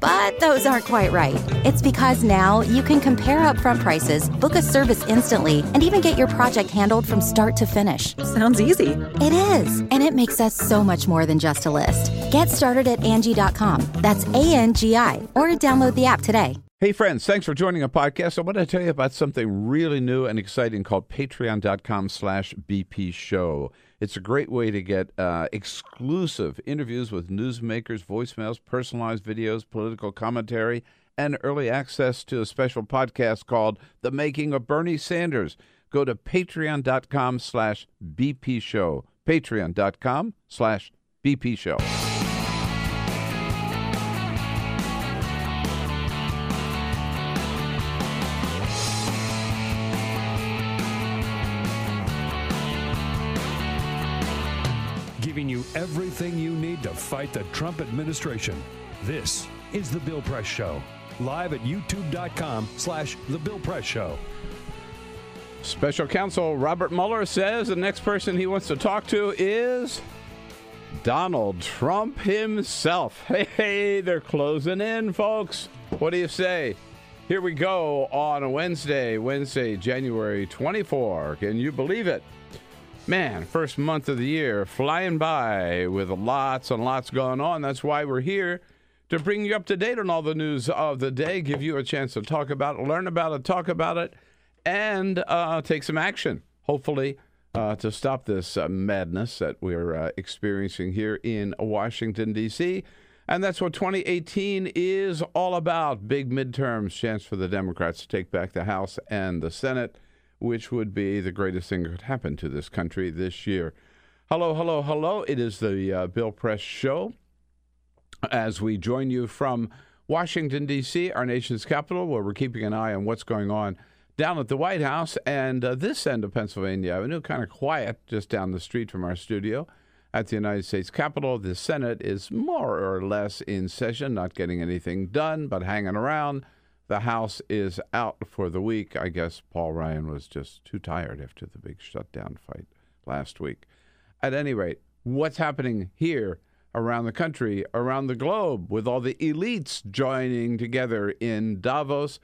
But those aren't quite right. It's because now you can compare upfront prices, book a service instantly, and even get your project handled from start to finish. Sounds easy. It is, and it makes us so much more than just a list. Get started at Angie.com. That's A N G I, or download the app today. Hey, friends, thanks for joining a podcast. I want to tell you about something really new and exciting called patreon.com slash BP show. It's a great way to get uh, exclusive interviews with newsmakers, voicemails, personalized videos, political commentary, and early access to a special podcast called The Making of Bernie Sanders. Go to patreon.com slash BP show. Patreon.com slash BP everything you need to fight the Trump administration. This is The Bill Press Show, live at youtube.com slash The Bill Press Show. Special counsel Robert Mueller says the next person he wants to talk to is Donald Trump himself. Hey, hey, they're closing in, folks. What do you say? Here we go on Wednesday, Wednesday, January 24. Can you believe it? Man, first month of the year flying by with lots and lots going on. That's why we're here to bring you up to date on all the news of the day, give you a chance to talk about it, learn about it, talk about it, and uh, take some action, hopefully, uh, to stop this uh, madness that we're uh, experiencing here in Washington, D.C. And that's what 2018 is all about big midterms, chance for the Democrats to take back the House and the Senate which would be the greatest thing that could happen to this country this year. Hello, hello, hello. It is the uh, Bill Press Show as we join you from Washington, D.C., our nation's capital, where we're keeping an eye on what's going on down at the White House and uh, this end of Pennsylvania Avenue, kind of quiet just down the street from our studio at the United States Capitol. The Senate is more or less in session, not getting anything done, but hanging around. The House is out for the week. I guess Paul Ryan was just too tired after the big shutdown fight last week. At any rate, what's happening here around the country, around the globe, with all the elites joining together in Davos?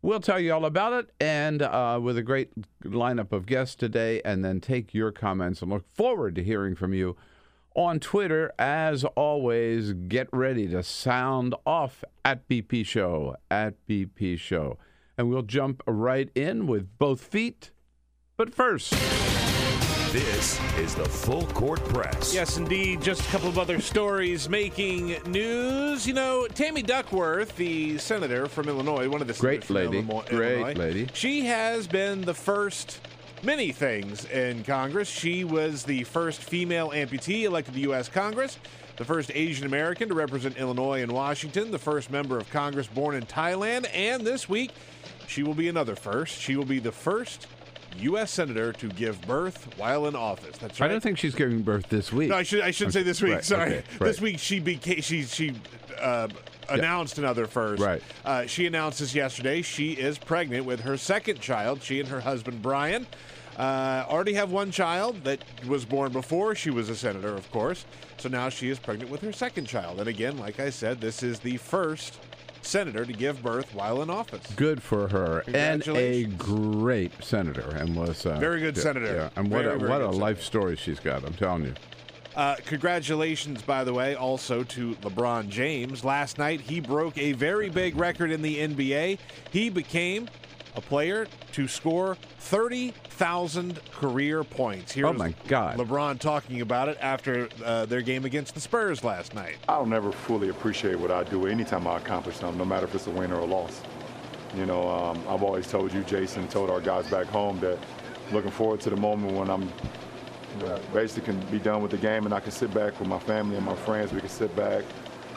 We'll tell you all about it and uh, with a great lineup of guests today, and then take your comments and look forward to hearing from you on Twitter. As always, get ready to sound off at BP Show, at BP Show. And we'll jump right in with both feet. But first, This is the Full Court Press. Yes, indeed. Just a couple of other stories making news. You know, Tammy Duckworth, the senator from Illinois, one of the Great senators from lady. Illinois- Great Illinois, lady. She has been the first many things in Congress. She was the first female amputee elected to U.S. Congress, the first Asian American to represent Illinois and Washington, the first member of Congress born in Thailand, and this week she will be another first. She will be the first U.S. senator to give birth while in office. That's right. I don't think she's giving birth this week. No, I should I should say this week. Right, Sorry, okay, right. this week she became she she uh, announced another first. Right. Uh, she announced this yesterday. She is pregnant with her second child. She and her husband Brian uh, already have one child that was born before she was a senator, of course. So now she is pregnant with her second child. And again, like I said, this is the first senator to give birth while in office. Good for her, and a great senator, and was uh, Very good yeah, senator. Yeah, and what Very, a, very what a life senator. story she's got. I'm telling you. Uh, congratulations, by the way, also to LeBron James. Last night, he broke a very big record in the NBA. He became a player to score 30,000 career points. Here Oh, my God. LeBron talking about it after uh, their game against the Spurs last night. I'll never fully appreciate what I do anytime I accomplish something, no matter if it's a win or a loss. You know, um, I've always told you, Jason, told our guys back home that looking forward to the moment when I'm you know, basically can be done with the game and I can sit back with my family and my friends. We can sit back,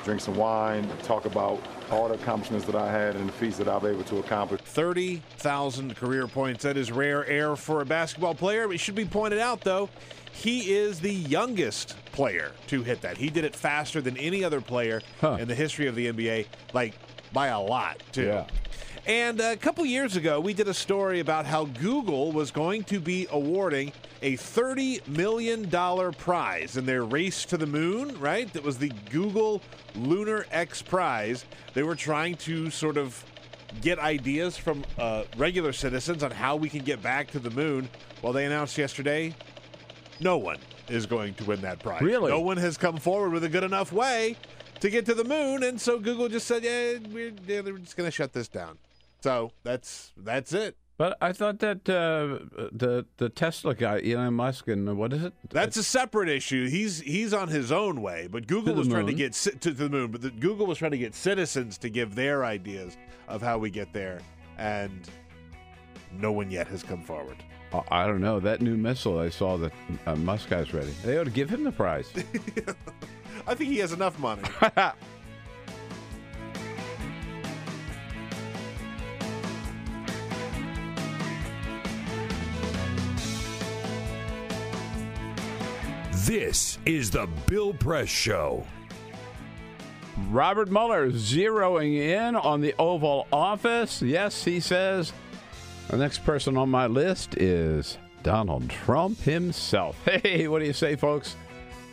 drink some wine, talk about all the accomplishments that I had and the feats that I've been able to accomplish. 30,000 career points. That is rare air for a basketball player. It should be pointed out, though, he is the youngest player to hit that. He did it faster than any other player Huh. in the history of the NBA. Like by a lot, too. Yeah. And a couple years ago, we did a story about how Google was going to be awarding a $30 million prize in their race to the moon, right? That was the Google Lunar X Prize. They were trying to sort of get ideas from uh, regular citizens on how we can get back to the moon. Well, they announced yesterday no one is going to win that prize. Really? No one has come forward with a good enough way to get to the moon, and so Google just said, "Yeah, we're, yeah, they're just going to shut this down." So that's that's it. But I thought that uh, the the Tesla guy, Elon Musk, and what is it? That's a separate issue. He's he's on his own way, but Google was trying to get to the moon. But the, Google was trying to get citizens to give their ideas of how we get there, and no one yet has come forward. Uh, I don't know that new missile I saw that uh, Musk has ready. They ought to give him the prize. I think he has enough money. This is the Bill Press Show. Robert Mueller zeroing in on the Oval Office. Yes, he says the next person on my list is Donald Trump himself. Hey, what do you say, folks?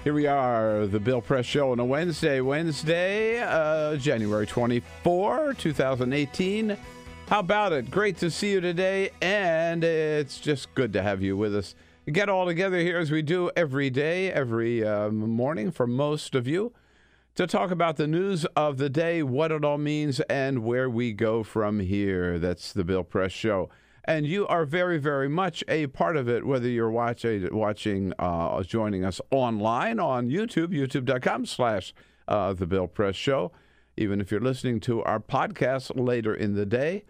Here we are, the Bill Press Show on a Wednesday, Wednesday, uh, January 24, 2018. How about it? Great to see you today, and it's just good to have you with us. Get all together here as we do every day, every um, morning for most of you to talk about the news of the day, what it all means, and where we go from here. That's the Bill Press Show. And you are very, very much a part of it, whether you're watching, watching, uh, joining us online on YouTube, youtube.com slash uh, the Bill Press Show. Even if you're listening to our podcast later in the day,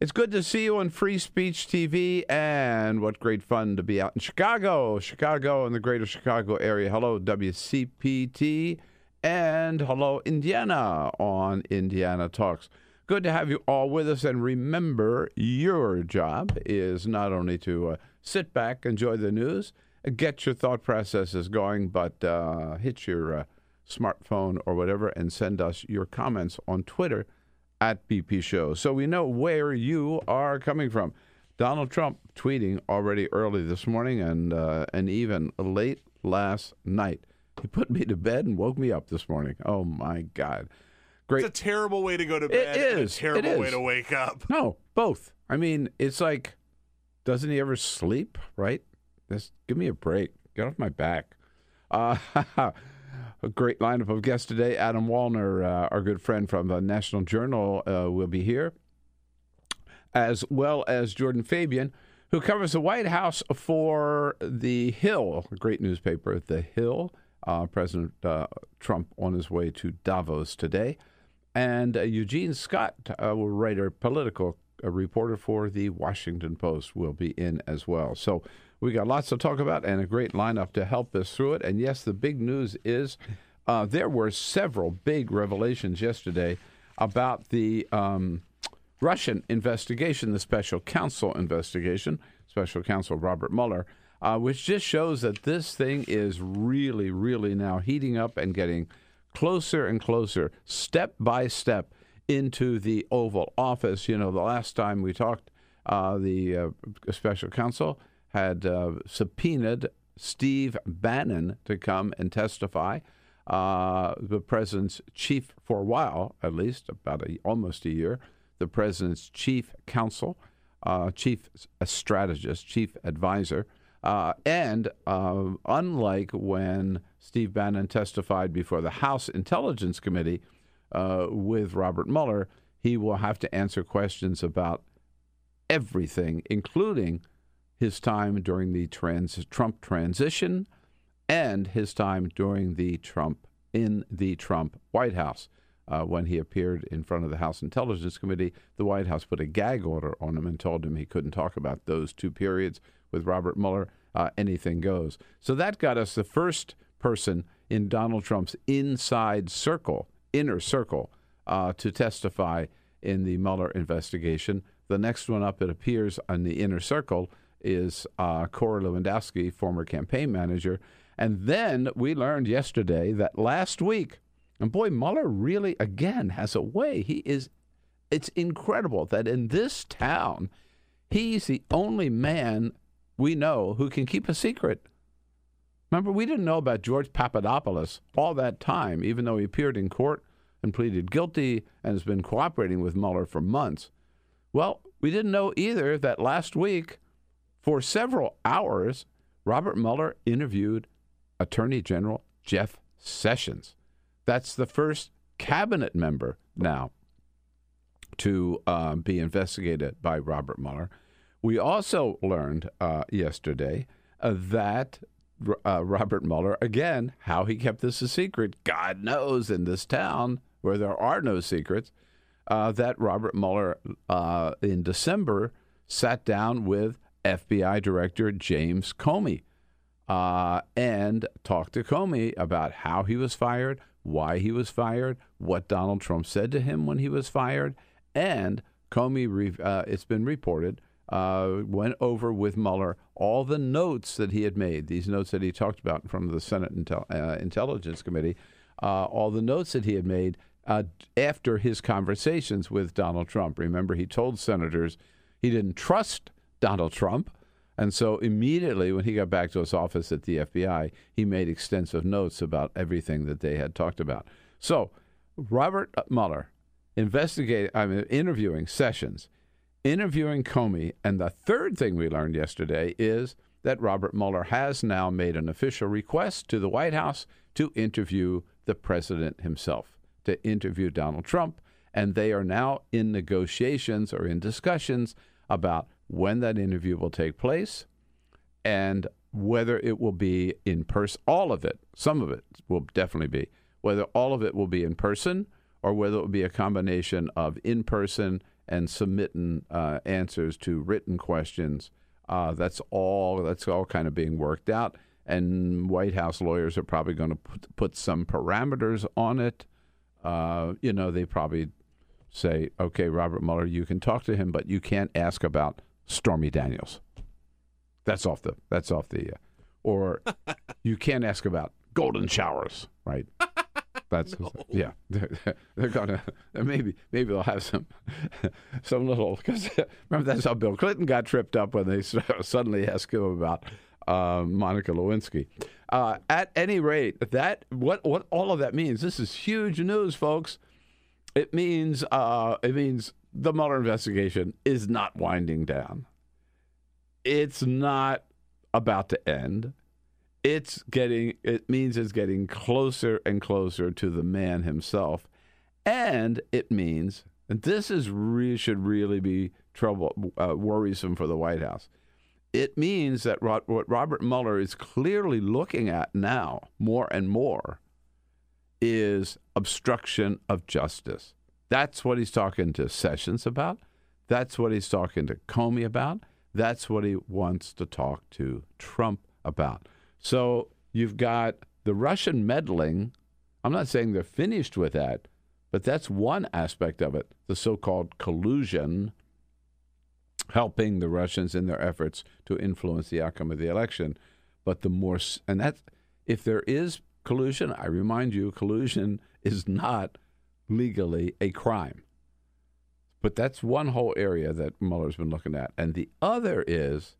it's good to see you on Free Speech TV, and what great fun to be out in Chicago, Chicago, and the greater Chicago area. Hello, WCPT, and hello, Indiana, on Indiana Talks. Good to have you all with us, and remember, your job is not only to uh, sit back, enjoy the news, get your thought processes going, but uh, hit your uh, smartphone or whatever and send us your comments on Twitter at BP Show. So we know where you are coming from. Donald Trump tweeting already early this morning and uh, and even late last night. He put me to bed and woke me up this morning. Oh my God. Great. It's a terrible way to go to It bed. and is. a terrible It way to wake up. No, both. I mean, it's like, doesn't he ever sleep? Right? Just give me a break. Get off my back. Uh, a great lineup of guests today. Adam Wollner, uh, our good friend from the National Journal, uh, will be here, as well as Jordan Fabian, who covers the White House for The Hill, a great newspaper, The Hill. Uh, President uh, Trump on his way to Davos today. And uh, Eugene Scott, a writer, political uh, reporter for the Washington Post, will be in as well. So we got lots to talk about and a great lineup to help us through it. And yes, the big news is uh, there were several big revelations yesterday about the um, Russian investigation, the special counsel investigation, special counsel Robert Mueller, uh, which just shows that this thing is really, really now heating up and getting closer and closer, step by step, into the Oval Office. You know, the last time we talked, uh, the uh, special counsel had uh, subpoenaed Steve Bannon to come and testify. Uh, the president's chief, for a while at least, about a, almost a year, the president's chief counsel, uh, chief strategist, chief advisor. Uh, and uh, unlike when Steve Bannon testified before the House Intelligence Committee uh, with Robert Mueller, he will have to answer questions about everything, including his time during the trans- Trump transition and his time during the Trump in the Trump White House. Uh, when he appeared in front of the House Intelligence Committee, the White House put a gag order on him and told him he couldn't talk about those two periods with Robert Mueller. Uh, anything goes. So that got us the first person in Donald Trump's inside circle, inner circle, uh, to testify in the Mueller investigation. The next one up, it appears, on the inner circle is uh, Corey Lewandowski, former campaign manager. And then we learned yesterday that last week, and boy, Mueller really, again, has a way. He is it's incredible that in this town, he's the only man we know who can keep a secret. Remember, we didn't know about George Papadopoulos all that time, even though he appeared in court and pleaded guilty and has been cooperating with Mueller for months. Well, we didn't know either that last week, for several hours, Robert Mueller interviewed Attorney General Jeff Sessions. That's the first cabinet member now to uh, be investigated by Robert Mueller. We also learned uh, yesterday uh, that uh, Robert Mueller, again, how he kept this a secret, God knows in this town where there are no secrets, uh, that Robert Mueller uh, in December sat down with FBI Director James Comey uh, and talked to Comey about how he was fired, why he was fired, what Donald Trump said to him when he was fired, and Comey, uh, it's been reported, uh, went over with Mueller all the notes that he had made, these notes that he talked about from the Senate Intel- uh, Intelligence Committee, uh, all the notes that he had made uh, after his conversations with Donald Trump. Remember, he told senators he didn't trust Donald Trump. And so immediately when he got back to his office at the FBI, he made extensive notes about everything that they had talked about. So Robert Mueller investigating, I mean, interviewing Sessions, interviewing Comey, and the third thing we learned yesterday is that Robert Mueller has now made an official request to the White House to interview the president himself, to interview Donald Trump, and they are now in negotiations or in discussions about when that interview will take place and whether it will be in person. All of it, some of it will definitely be, whether all of it will be in person or whether it will be a combination of in person and submitting uh, answers to written questions. Uh, that's all. That's all kind of being worked out, and White House lawyers are probably going to put, put some parameters on it. Uh, you know, they probably say, "Okay, Robert Mueller, you can talk to him, but you can't ask about Stormy Daniels." That's off the. That's off the. Uh, or you can't ask about golden showers, right? That's no. yeah. They're, they're, gonna maybe maybe they'll have some some little because remember that's how Bill Clinton got tripped up when they suddenly asked him about uh, Monica Lewinsky. Uh, at any rate, that what what all of that means. This is huge news, folks. It means uh, it means the Mueller investigation is not winding down. It's not about to end. It's getting it means it's getting closer and closer to the man himself. And it means and this is re- should really be trouble uh, worrisome for the white house. It means that what robert mueller is clearly looking at now more and more is obstruction of justice that's what he's talking to sessions about that's what he's talking to comey about that's what he wants to talk to trump about so you've got the Russian meddling. I'm not saying they're finished with that, but that's one aspect of it the so called collusion, helping the Russians in their efforts to influence the outcome of the election. But the more, and that, if there is collusion, I remind you, collusion is not legally a crime. But that's one whole area that Mueller's been looking at. And the other is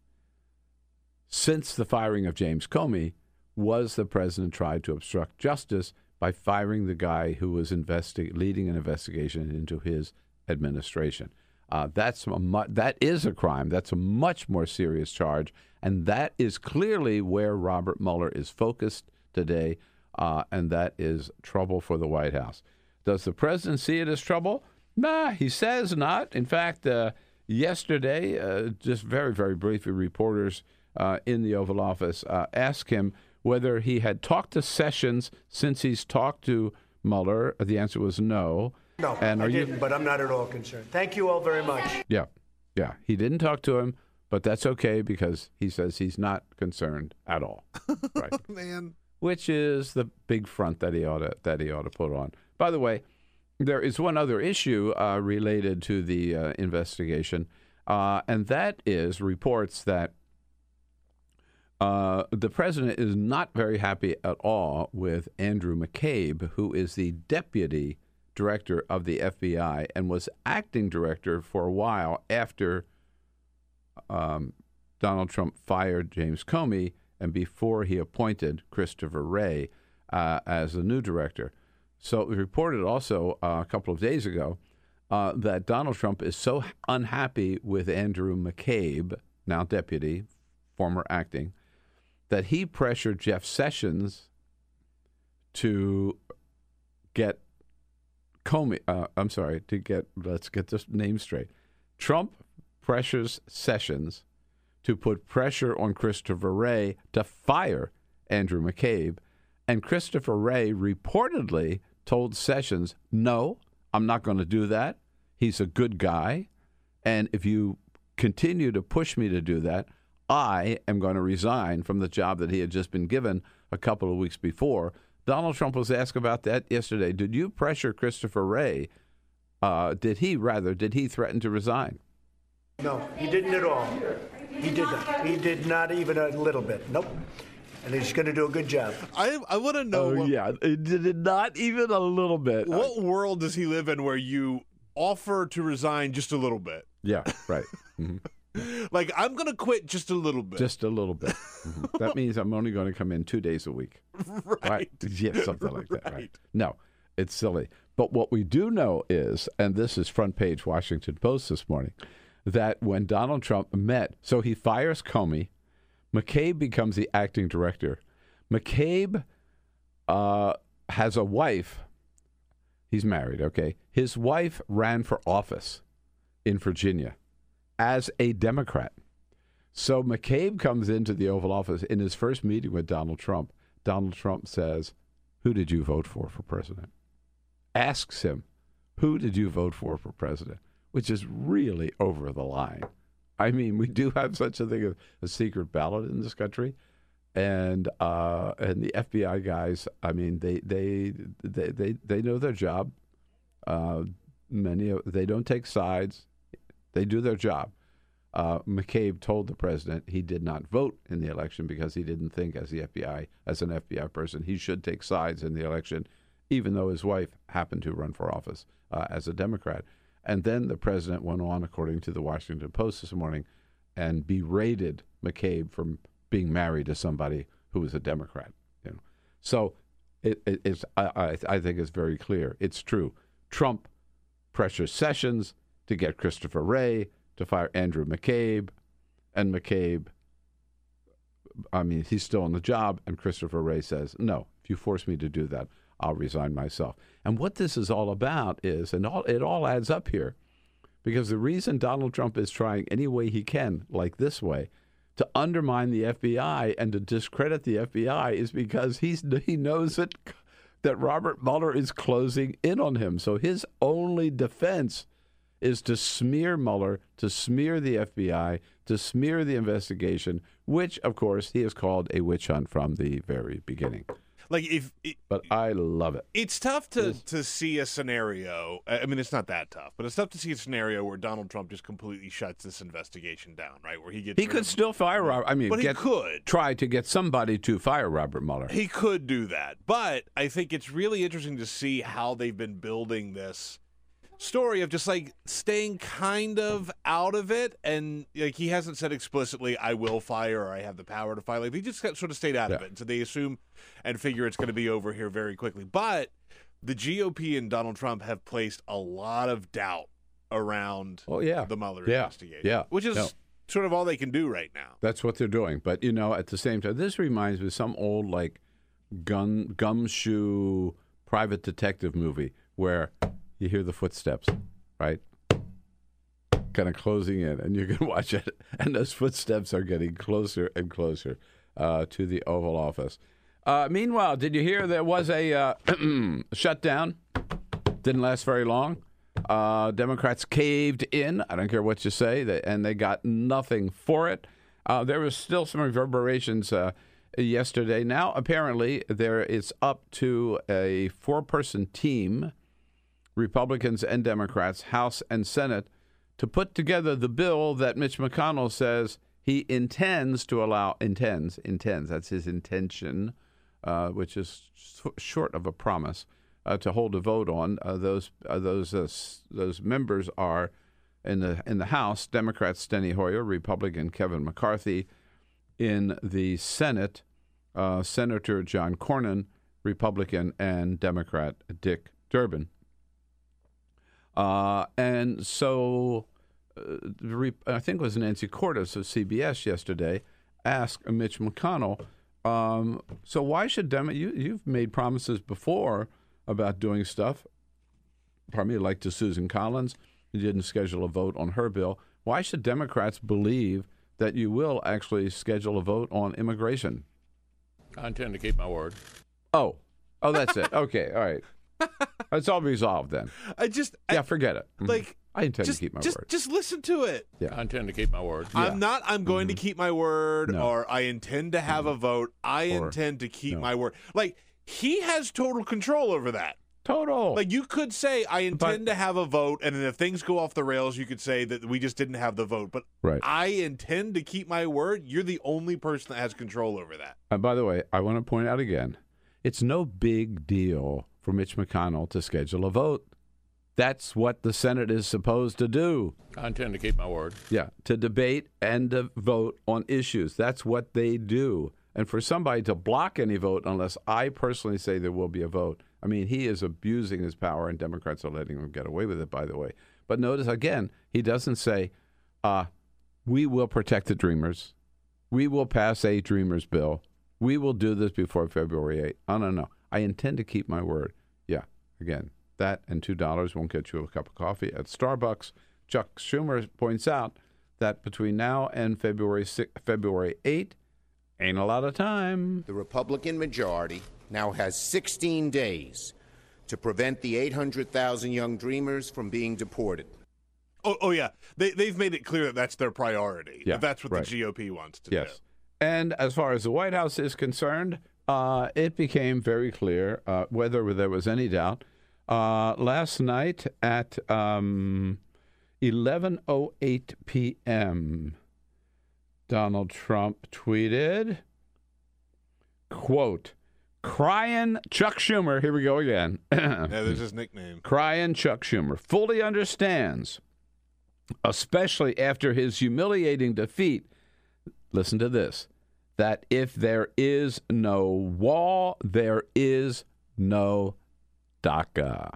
since the firing of James Comey, was the president tried to obstruct justice by firing the guy who was investi- leading an investigation into his administration. Uh, that's a mu- that is a crime. That's a much more serious charge, and that is clearly where Robert Mueller is focused today, uh, and that is trouble for the White House. Does the president see it as trouble? Nah, he says not. In fact, uh, yesterday, uh, just very very briefly, reporters uh, in the Oval Office uh, asked him whether he had talked to Sessions since he's talked to Mueller. The answer was no. No, and I didn't, but I'm not at all concerned. Thank you all very much. Yeah, yeah. He didn't talk to him, but that's okay because he says he's not concerned at all. Right, man. Which is the big front that he ought to that he ought to put on. By the way, there is one other issue uh, related to the uh, investigation, uh, and that is reports that uh, the president is not very happy at all with Andrew McCabe, who is the deputy director of the FBI and was acting director for a while after um, Donald Trump fired James Comey and before he appointed Christopher Wray uh, as the new director. So it was reported also uh, a couple of days ago uh, that Donald Trump is so unhappy with Andrew McCabe, now deputy, former acting, that he pressured Jeff Sessions to get Comey. Uh, I'm sorry, to get let's get this name straight. Trump pressures Sessions to put pressure on Christopher Wray to fire Andrew McCabe, and Christopher Wray reportedly told Sessions, "No, I'm not going to do that. He's a good guy, and if you continue to push me to do that, I am going to resign from the job that he had just been given a couple of weeks before." Donald Trump was asked about that yesterday. Did you pressure Christopher Wray? Uh, did he rather? Did he threaten to resign? No, he didn't at all. He did not. He did not even a little bit. Nope. And he's going to do a good job. I I want to know. Oh what, yeah, it did not even a little bit. What world does he live in where you offer to resign just a little bit? Yeah, right. hmm Like I'm going to quit just a little bit. Just a little bit. Mhm. That means I'm only going to come in two days a week. right. Yeah, something like that. Right. Right. No, it's silly. But what we do know is, and this is front page Washington Post this morning, that when Donald Trump met, so he fires Comey, McCabe becomes the acting director. McCabe uh, has a wife. He's married, okay? His wife ran for office in Virginia as a Democrat. So McCabe comes into the Oval Office in his first meeting with Donald Trump. Donald Trump says, Who did you vote for for president? Asks him, Who did you vote for for president? Which is really over the line. I mean, we do have such a thing as a secret ballot in this country. And uh, and the FBI guys, I mean, they they they they, they know their job. Uh, many of they don't take sides. They do their job. Uh, McCabe told the president he did not vote in the election because he didn't think, as the FBI, as an FBI person, he should take sides in the election, even though his wife happened to run for office uh, as a Democrat. And then the president went on, according to the Washington Post this morning, and berated McCabe for being married to somebody who was a Democrat. You know, so it, it, it's I, I, think it's very clear. It's true. Trump pressures Sessions to get Christopher Wray to fire Andrew McCabe, and McCabe. I mean, he's still on the job, and Christopher Wray says, "No, if you force me to do that, I'll resign myself." And what this is all about is, and all it all adds up here, because the reason Donald Trump is trying any way he can, like this way, to undermine the FBI and to discredit the FBI is because he's he knows that that Robert Mueller is closing in on him. So his only defense is to smear Mueller, to smear the FBI, to smear the investigation, which of course he has called a witch hunt from the very beginning. Like if it, But I love it. it's tough to to see a scenario. I mean, it's not that tough, but it's tough to see a scenario where Donald Trump just completely shuts this investigation down, right? Where he gets He could of- still fire Robert. I mean, But he could. try to get somebody to fire Robert Mueller. He could do that. But I think it's really interesting to see how they've been building this story of just like staying kind of out of it and like he hasn't said explicitly I will fire or I have the power to fire like he just got, sort of stayed out of Yeah. it so they assume and figure it's going to be over here very quickly but the GOP and Donald Trump have placed a lot of doubt around Oh yeah, the Mueller Yeah. investigation Yeah. which is No. sort of all they can do right now That's what they're doing. But you know, at the same time, this reminds me of some old like gun gumshoe private detective movie where you hear the footsteps, right? Kind of closing in, and you can watch it, and those footsteps are getting closer and closer uh, to the Oval Office. Uh, meanwhile, did you hear there was a uh, shutdown? Didn't last very long. Uh, Democrats caved in. I don't care what you say, they, and they got nothing for it. Uh, there was still some reverberations uh, yesterday. Now, apparently, there is up to a four-person team, Republicans and Democrats, House and Senate, to put together the bill that Mitch McConnell says he intends to allow. Intends, intends. That's his intention, uh, which is short of a promise uh, to hold a vote on. Uh, those uh, those uh, those members are in the in the House Democrat Steny Hoyer, Republican Kevin McCarthy. In the Senate, uh, Senator John Cornyn, Republican, and Democrat Dick Durbin. Uh, and so, uh, re- I think it was Nancy Cordes of CBS yesterday asked Mitch McConnell, um, so why should Dem- you you've made promises before about doing stuff, pardon me, like to Susan Collins, you didn't schedule a vote on her bill. Why should Democrats believe that you will actually schedule a vote on immigration? I intend to keep my word. Oh, oh, that's it. Okay, all right. It's all resolved then. I just Yeah, forget it. Mhm. like I intend just, to keep my just, word. Just listen to it. Yeah. I intend to keep my word. Yeah. I'm not. I'm going to keep my word, No. Mm-hmm. or I intend to have a vote. I Or- intend to keep no. my word. Like he has total control over that. Total. Like you could say, I intend to have a vote, and then if things go off the rails, you could say that we just didn't have the vote. But Right. I intend to keep my word. You're the only person that has control over that. And by the way, I want to point out again, it's no big deal for Mitch McConnell to schedule a vote. That's what the Senate is supposed to do. I intend to keep my word. Yeah, to debate and to vote on issues. That's what they do. And for somebody to block any vote unless I personally say there will be a vote, I mean, he is abusing his power, and Democrats are letting him get away with it, by the way. But notice again, he doesn't say, uh, we will protect the Dreamers. We will pass a Dreamers bill. We will do this before February 8th. Oh, no, no. I intend to keep my word. Yeah, again, that and $2 won't get you a cup of coffee at Starbucks. Chuck Schumer points out that between now and February 6, February 8, ain't a lot of time. The Republican majority now has 16 days to prevent the 800,000 young dreamers from being deported. Oh, oh yeah. They they've made it clear that that's their priority. Yeah, That that's what right. the GOP wants to Yes. do. And as far as the White House is concerned, uh, it became very clear, uh, whether there was any doubt, uh, last night at um, 11:08 p.m. Donald Trump tweeted, "quote Crying Chuck Schumer. Here we go again. Yeah, there's his nickname. Crying Chuck Schumer fully understands, especially after his humiliating defeat. Listen to this that if there is no wall, there is no DACA.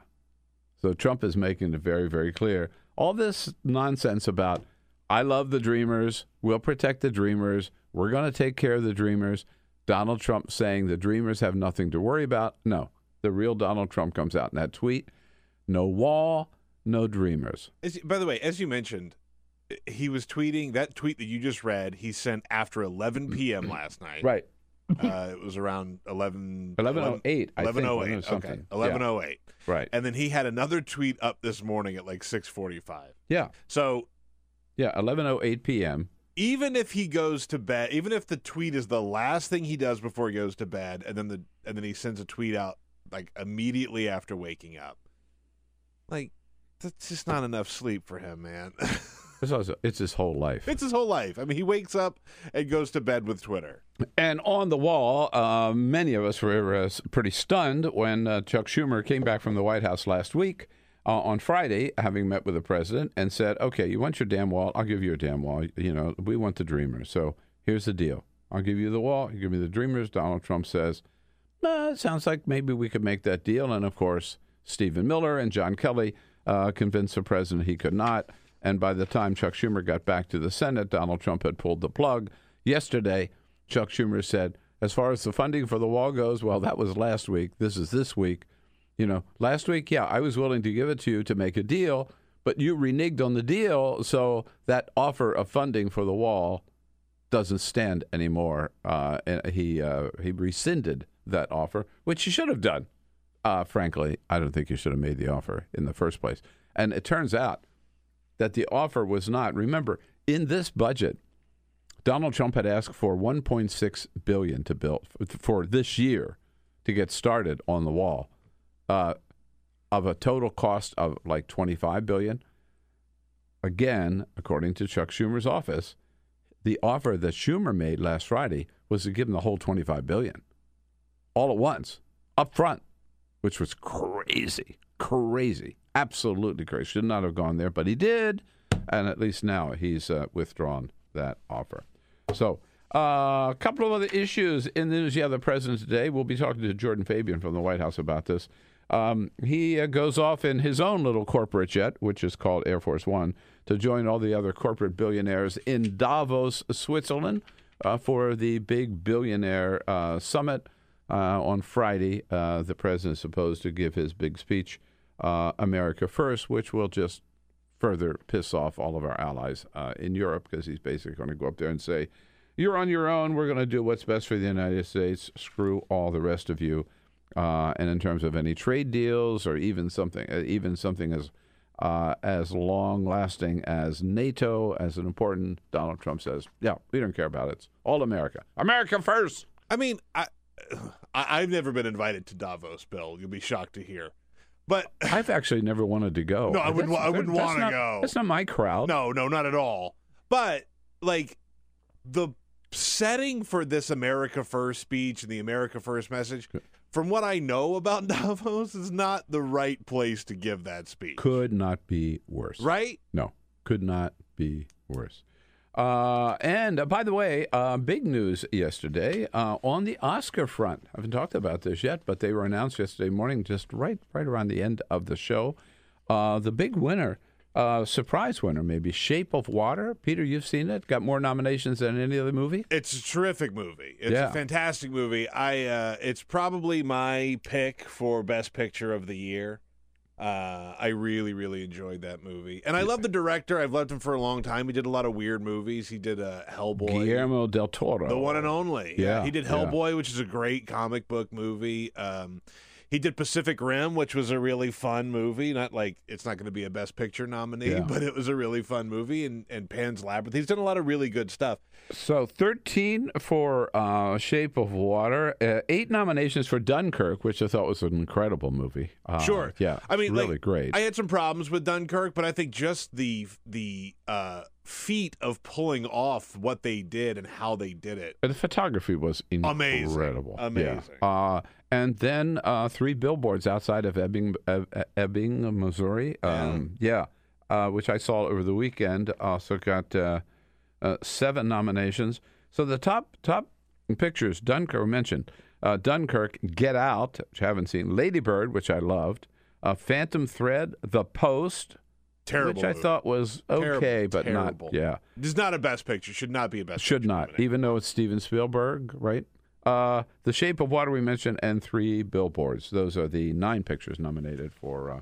So Trump is making it very, very clear. All this nonsense about, I love the Dreamers, we'll protect the Dreamers, we're going to take care of the Dreamers. Donald Trump saying the Dreamers have nothing to worry about. No, the real Donald Trump comes out in that tweet. No wall, no Dreamers. As, by the way, as you mentioned, he was tweeting that tweet that you just read. He sent after 11 p.m. last night. Right. Uh, it was around 11 11:08, I think, 11:08. okay. something? 11:08. Right. And then he had another tweet up this morning at like 6:45. Yeah. So Yeah, 11:08 p.m. even if he goes to bed, even if the tweet is the last thing he does before he goes to bed, and then the and then he sends a tweet out like immediately after waking up, like that's just not enough sleep for him, man. It's, also, it's his whole life. it's his whole life. I mean, he wakes up and goes to bed with Twitter. And on the wall, uh, many of us were uh, pretty stunned when uh, Chuck Schumer came back from the White House last week uh, on Friday, having met with the president, and said, "Okay, you want your damn wall? I'll give you a damn wall. You know, we want the Dreamers. So here's the deal: I'll give you the wall. You give me the Dreamers." Donald Trump says, "Nah, "It sounds like maybe we could make that deal." And of course, Stephen Miller and John Kelly uh, convinced the president he could not. And by the time Chuck Schumer got back to the Senate, Donald Trump had pulled the plug. Yesterday, Chuck Schumer said, as far as the funding for the wall goes, well, that was last week. This is this week. You know, last week, yeah, I was willing to give it to you to make a deal, but you reneged on the deal, so that offer of funding for the wall doesn't stand anymore. Uh, and he uh, he rescinded that offer, which he should have done. Uh, frankly, I don't think he should have made the offer in the first place. And it turns out that the offer was not. Remember, in this budget, Donald Trump had asked for 1.6 billion to build for this year to get started on the wall, uh, of a total cost of like 25 billion. Again, according to Chuck Schumer's office, the offer that Schumer made last Friday was to give him the whole 25 billion, all at once, up front, which was crazy, crazy, absolutely crazy. Should not have gone there, but he did, and at least now he's uh, withdrawn that offer. So, uh, a couple of other issues in the news. Yeah, the president today. We'll be talking to Jordan Fabian from the White House about this. Um, he uh, goes off in his own little corporate jet, which is called Air Force One, to join all the other corporate billionaires in Davos, Switzerland, uh, for the big billionaire uh, summit uh, on Friday. Uh, the president is supposed to give his big speech, uh, America First, which will just further piss off all of our allies uh, in Europe because he's basically going to go up there and say, You're on your own. We're going to do what's best for the United States. Screw all the rest of you. Uh, and in terms of any trade deals or even something, uh, even something as uh, as long lasting as NATO, as an important, Donald Trump says, yeah, we don't care about it. It's all America. America first. I mean, I, I I've never been invited to Davos, Bill. You'll be shocked to hear. But I've actually never wanted to go. no, I wouldn't. I wouldn't want to go. That's not my crowd. No, no, not at all. But like the setting for this America First speech and the America First message, from what I know about Davos, is not the right place to give that speech. Could not be worse. Right? No, could not be worse. Uh, and uh, by the way, uh, big news yesterday uh, on the Oscar front. I haven't talked about this yet, but they were announced yesterday morning, just right right around the end of the show. Uh, the big winner, uh, surprise winner, maybe Shape of Water. Peter, you've seen it. Got more nominations than any other movie. It's a terrific movie. It's Yeah. a fantastic movie. I uh, it's probably my pick for best picture of the year. Uh, I really, really enjoyed that movie, and I love the director. I've loved him for a long time. He did a lot of weird movies. He did a Hellboy, Guillermo del Toro, the one and only. Yeah, he did yeah. Hellboy, which is a great comic book movie. Um, he did Pacific Rim, which was a really fun movie. Not like it's not going to be a Best Picture nominee, Yeah. but it was a really fun movie. And, and Pan's Labyrinth. He's done a lot of really good stuff. So 13 for uh, Shape of Water, uh, eight nominations for Dunkirk, which I thought was an incredible movie. Uh, Sure. Yeah. I mean, really like, great. I had some problems with Dunkirk, but I think just the the uh, feat of pulling off what they did and how they did it. And the photography was Amazing. incredible. Amazing. Yeah. Uh, and then uh, three billboards outside of Ebbing, Ebbing Missouri. Um, yeah. Uh, which I saw over the weekend. Also got uh, uh, seven nominations. So the top top pictures, Dunkirk mentioned. Uh, Dunkirk, Get Out, which I haven't seen. Lady Bird, which I loved. Uh, Phantom Thread, The Post, Terrible. which I movie. thought was okay, Terrible, but terrible. not. Yeah. It's not a best picture. Should not be a best. Should not, even though it's Steven Spielberg, right? Uh, the Shape of Water we mentioned, and three billboards. Those are the nine pictures nominated for uh,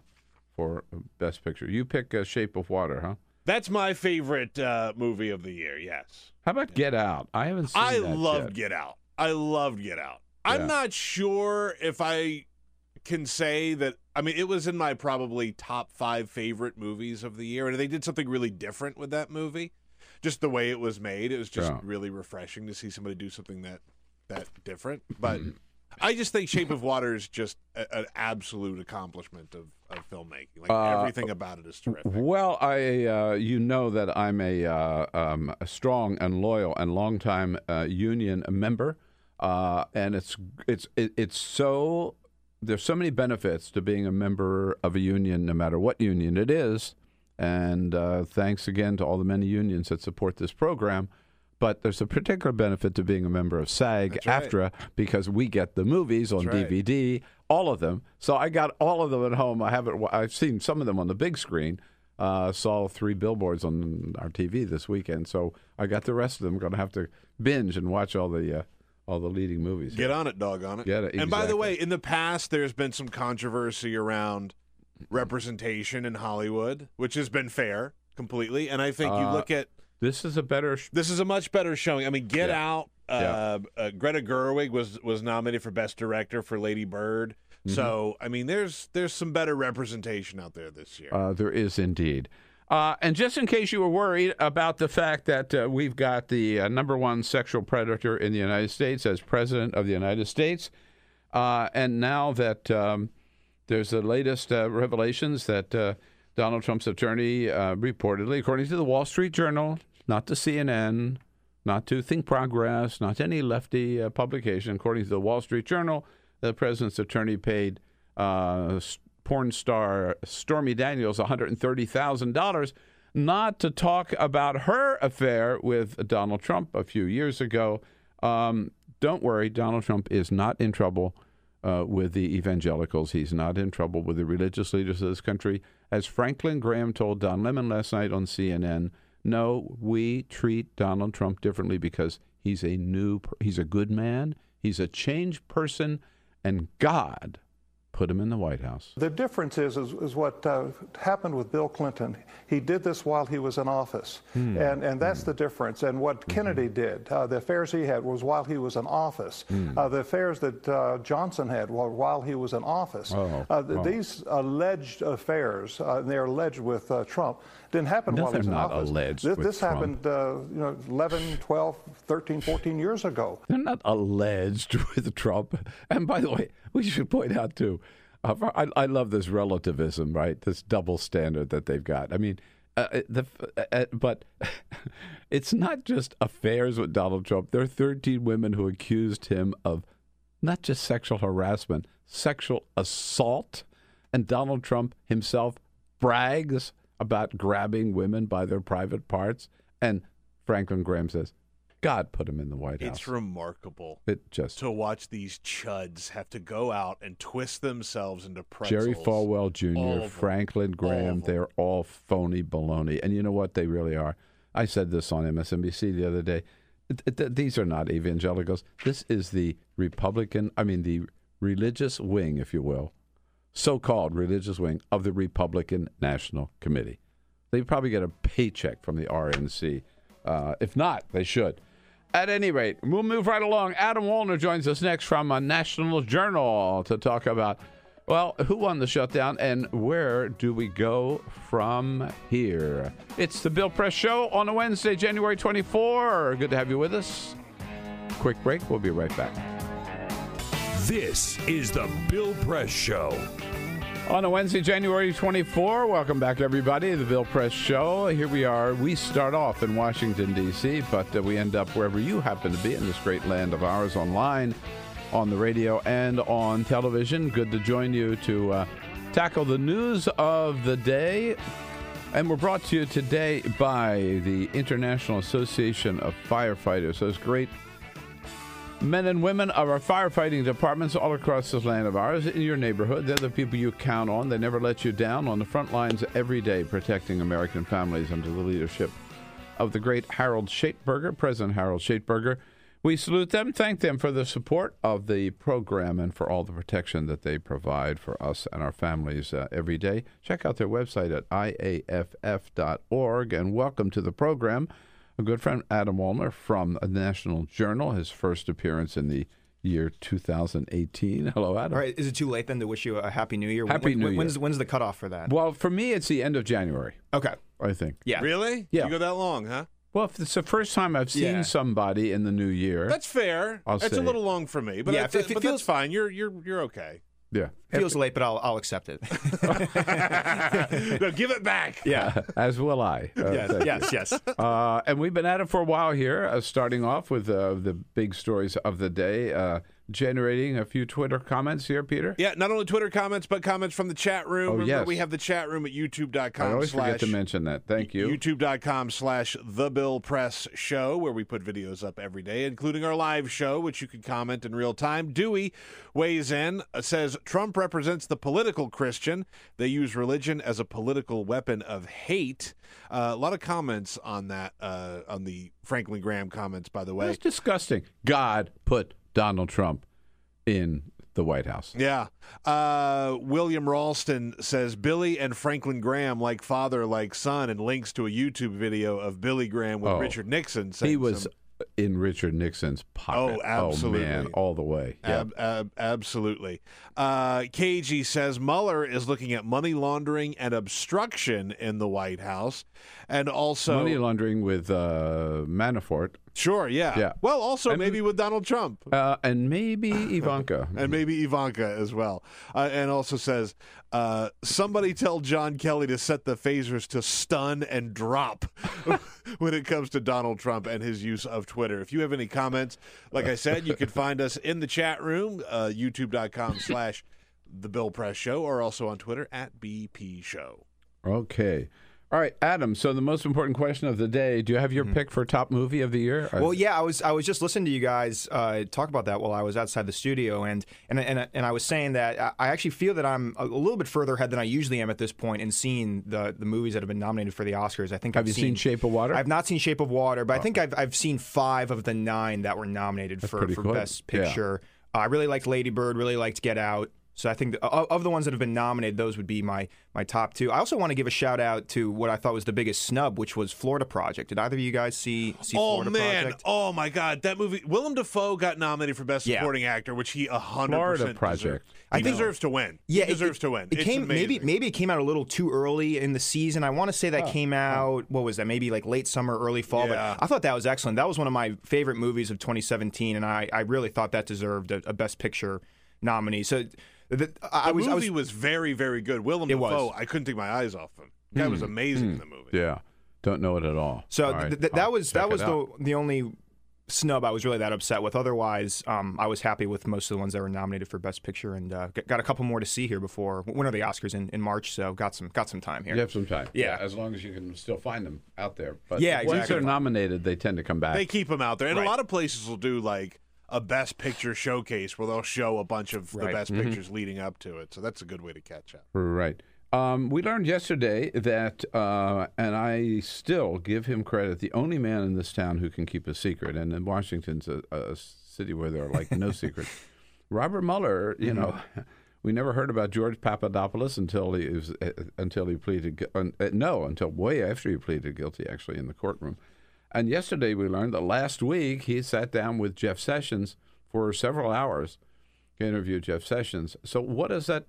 for Best Picture. You pick uh, Shape of Water, huh? That's my favorite uh, movie of the year. Yes, How about Get Out? I haven't seen I loved yet. Get Out. I loved Get Out. Yeah. I'm not sure if I can say that. I mean, it was in my probably top five favorite movies of the year, and they did something really different with that movie. Just the way it was made, it was just Yeah. really refreshing to see somebody do something that that different. But Mm-hmm. I just think Shape of Water is just a, an absolute accomplishment of, of filmmaking. Like Uh, everything about it is terrific. Well, I uh, you know that I'm a, uh, um, a strong and loyal and longtime uh, union member, uh, and it's it's it, it's so there's so many benefits to being a member of a union, no matter what union it is. And uh, thanks again to all the many unions that support this program. But there's a particular benefit to being a member of SAG That's right. AFTRA because we get the movies on right. DVD, all of them. So I got all of them at home. I haven't. I've seen some of them on the big screen. Uh, saw three billboards on our TV this weekend, so I got the rest of them. Going to have to binge and watch all the uh, all the leading movies. Get on it, dog on it. Get it, And by the way, in the past, there's been some controversy around representation in Hollywood, which has been fair completely. And I think you Uh, look at This is a better. Sh- this is a much better showing. I mean, Get Yeah. Out. Uh, uh, Greta Gerwig was was nominated for Best Director for Lady Bird. Mm-hmm. So I mean, there's there's some better representation out there this year. Uh, there is indeed. Uh, and just in case you were worried about the fact that uh, we've got the uh, number one sexual predator in the United States as president of the United States, uh, and now that um, there's the latest uh, revelations that uh, Donald Trump's attorney reportedly, according to the Wall Street Journal, not to CNN, not to Think Progress, not to any lefty publication, according to the Wall Street Journal, the president's attorney paid uh, porn star Stormy Daniels $130,000, not to talk about her affair with Donald Trump a few years ago. Um, don't worry, Donald Trump is not in trouble uh, with the evangelicals. He's not in trouble with the religious leaders of this country. As Franklin Graham told Don Lemon last night on CNN, no, we treat Donald Trump differently because he's a new, he's a good man, he's a changed person, and God put him in the White House. The difference is, is, is what uh, happened with Bill Clinton. He did this while he was in office, Hmm. and, and that's the difference. And what Kennedy did, uh, the affairs he had was while he was in office. Hmm. Uh, the affairs that uh, Johnson had were while he was in office. Oh, Uh, th- oh. These alleged affairs, uh, and they're alleged with uh, Trump, didn't happen No, while he was they're in not office. alleged This, this happened, uh, you know, 11, 12, 13, 14 years ago. They're not alleged with Trump. And by the way, we should point out too, uh, I, I love this relativism, right? This double standard that they've got. I mean, uh, the uh, uh, but it's not just affairs with Donald Trump. There are 13 women who accused him of not just sexual harassment, sexual assault, and Donald Trump himself brags about grabbing women by their private parts. And Franklin Graham says, God put him in the White House. It's remarkable It just to watch these chuds have to go out and twist themselves into pretzels. Jerry Falwell Jr.. Franklin Graham, they're all phony baloney. And you know what? They really are. I said this on MSNBC the other day. Th- th- These are not evangelicals. This is the Republican, I mean, the religious wing, if you will, so called religious wing of the Republican National Committee. They probably get a paycheck from the RNC. Uh, if not, they should. At any rate, we'll move right along. Adam Wollner joins us next from a National Journal to talk about, well, who won the shutdown and where do we go from here? It's the Bill Press Show on a Wednesday, January 24. Good to have you with us. Quick break. We'll be right back. This is the Bill Press Show. On a Wednesday, January 24, welcome back, everybody, the Bill Press Show. Here we are. We start off in Washington, D.C., but uh, we end up wherever you happen to be in this great land of ours online, on the radio, and on television. Good to join you to uh, tackle the news of the day. And we're brought to you today by the International Association of Firefighters, those great men and women of our firefighting departments all across this land of ours in your neighborhood. They're the people you count on. They never let you down on the front lines every day, protecting American families under the leadership of the great Harold Schaitberger, President Harold Schaitberger. We salute them, thank them for the support of the program and for all the protection that they provide for us and our families uh, every day. Check out their website at iaff.org and welcome to the program a good friend Adam Wollner from a National Journal, his first appearance in the year 2018. Hello, Adam. All right, is it too late then to wish you a happy new year? Happy When- New when- Year. When's, when's the cutoff for that? Well, for me, it's the end of January. Okay. I think. Yeah. Really? Yeah. You go that long, huh? Well, if it's the first time I've seen Yeah. somebody in the new year, That's fair. I'll That's say- a little long for me, but, Yeah, that's, if it but feels- that's fine. You're you're you're okay. Yeah, Feels late, but I'll, I'll accept it. no, give it back. yeah. as will I. Uh, Yes, yes, yes. Uh, and we've been at it for a while here, uh, starting off with uh, the big stories of the day, uh, generating a few Twitter comments here, Peter. Yeah, not only Twitter comments, but comments from the chat room. Oh, Remember, yes. we have the chat room at youtube.com. I always slash forget to mention that. Thank you. youtube.com slash the bill press show where we put videos up every day including our live show which you can comment in real time dewey weighs in uh, says trump represents the political christian they use religion as a political weapon of hate uh, a lot of comments on that uh, on the franklin graham comments by the way That's disgusting. God put Donald Trump in the White House. Yeah. Uh, William Ralston says Billy and Franklin Graham like father, like son, and links to a YouTube video of Billy Graham with Oh. Richard Nixon. He was some- in Richard Nixon's pocket. Oh, absolutely. man, all the way. Yeah. Ab- ab- absolutely. Uh, KG says Mueller is looking at money laundering and obstruction in the White House, and also Money laundering with uh, Manafort. Sure, yeah. Yeah. Well, also And- maybe with Donald Trump. Uh, and maybe Ivanka. and maybe Ivanka as well. Uh, and also says, uh, somebody tell John Kelly to set the phasers to stun and drop when it comes to Donald Trump and his use of Twitter. If you have any comments, like I said, you can find us in the chat room, uh, youtube.com slash The Bill Press Show, or also on Twitter at BP Show. Okay. All right, Adam. So the most important question of the day: Do you have your pick for top movie of the year? Mm-hmm. Well, yeah, I was I was just listening to you guys uh, talk about that while I was outside the studio, and and and, and I was saying that I- I actually feel that I'm a little bit further ahead than I usually am at this point in seeing the the movies that have been nominated for the Oscars. I think Have I've you seen Shape of Water? I've not seen Shape of Water, but I think I've I've seen five of the nine that were nominated for for good. Best Yeah. Picture. Uh, I really liked Lady Bird, really liked Get Out. So I think the, of, of the ones that have been nominated, those would be my my top two. I also want to give a shout out to what I thought was the biggest snub, which was Florida Project. Did either of you guys see see oh Florida man! Project? Oh my God! That movie. Willem Dafoe got nominated for Best Yeah. Supporting Actor, which he a hundred Florida percent Project. deserves. I He think- deserves to win. Yeah, he deserves it, to win. It it's came amazing. maybe maybe it came out a little too early in the season. I want to say that Oh, came out what was that? Maybe like late summer, early fall. Yeah. But I thought that was excellent. That was one of my favorite movies of 2017, and I, I really thought that deserved a, a Best Picture nominee. So th- I, the was I movie was was, very, very good. Willem Dafoe. I couldn't take my eyes off him. The guy was Hmm. amazing in Hmm. the movie. Yeah. Don't know it at all. So All th- right, th- I'll that was that was the out. the only snub I was really that upset with. Otherwise, um, I was happy with most of the ones that were nominated for Best Picture, and uh, got- a couple more to see here before when are the Oscars in, in March. So got some got some time here. You have some time. Yeah. as long as you can still find them out there. But Yeah, once they're nominated, they tend to come back. They keep them out there, and Right. a lot of places will do like a Best Picture showcase where they'll show a bunch of the Right. best Mhm. pictures leading up to it. So that's a good way to catch up. Right. Um, we learned yesterday that, uh, and I still give him credit, the only man in this town who can keep a secret, and in Washington's a, a city where there are like no secrets. Robert Mueller, you know, we never heard about George Papadopoulos until he was uh, until he pleaded uh, no until way after he pleaded guilty, actually in the courtroom. And yesterday we learned that last week he sat down with Jeff Sessions for several hours to interview Jeff Sessions. So what does that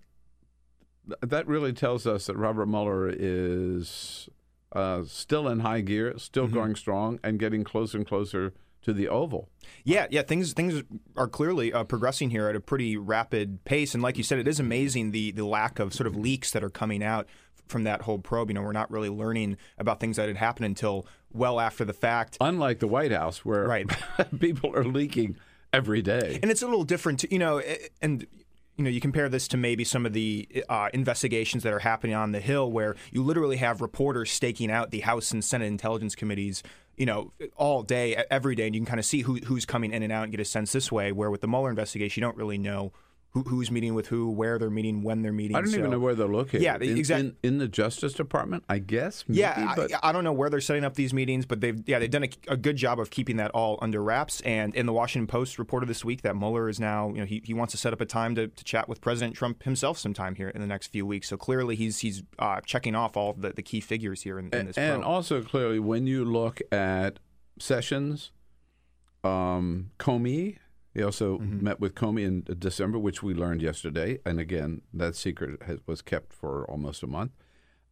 that really tells us that Robert Mueller is uh, still in high gear, still going strong, and getting closer and closer to the Oval. Yeah, yeah, things things are clearly uh, progressing here at a pretty rapid pace, and like you said, it is amazing the the lack of sort of leaks that are coming out from that whole probe. You know, we're not really learning about things that had happened until well after the fact. Unlike the White House, where Right. people are leaking every day. And it's a little different, to, you know, and you know, you compare this to maybe some of the uh, investigations that are happening on the Hill, where you literally have reporters staking out the House and Senate Intelligence Committees, you know, all day, every day, and you can kind of see who, who's coming in and out and get a sense this way. Where with the Mueller investigation, you don't really know who, who's meeting with who, where they're meeting, when they're meeting. I don't even know where they're located. Yeah, exactly. In, in the Justice Department, I guess. Maybe, Yeah, but I, I don't know where they're setting up these meetings, but they've yeah they've done a, a good job of keeping that all under wraps. And in the Washington Post reported this week that Mueller is now you know he, he wants to set up a time to, to chat with President Trump himself sometime here in the next few weeks. So clearly he's he's uh, checking off all the, the key figures here in, in this. and probe. also clearly when you look at Sessions, um, Comey, he also Mm-hmm. met with Comey in December, which we learned yesterday, and again that secret has, was kept for almost a month,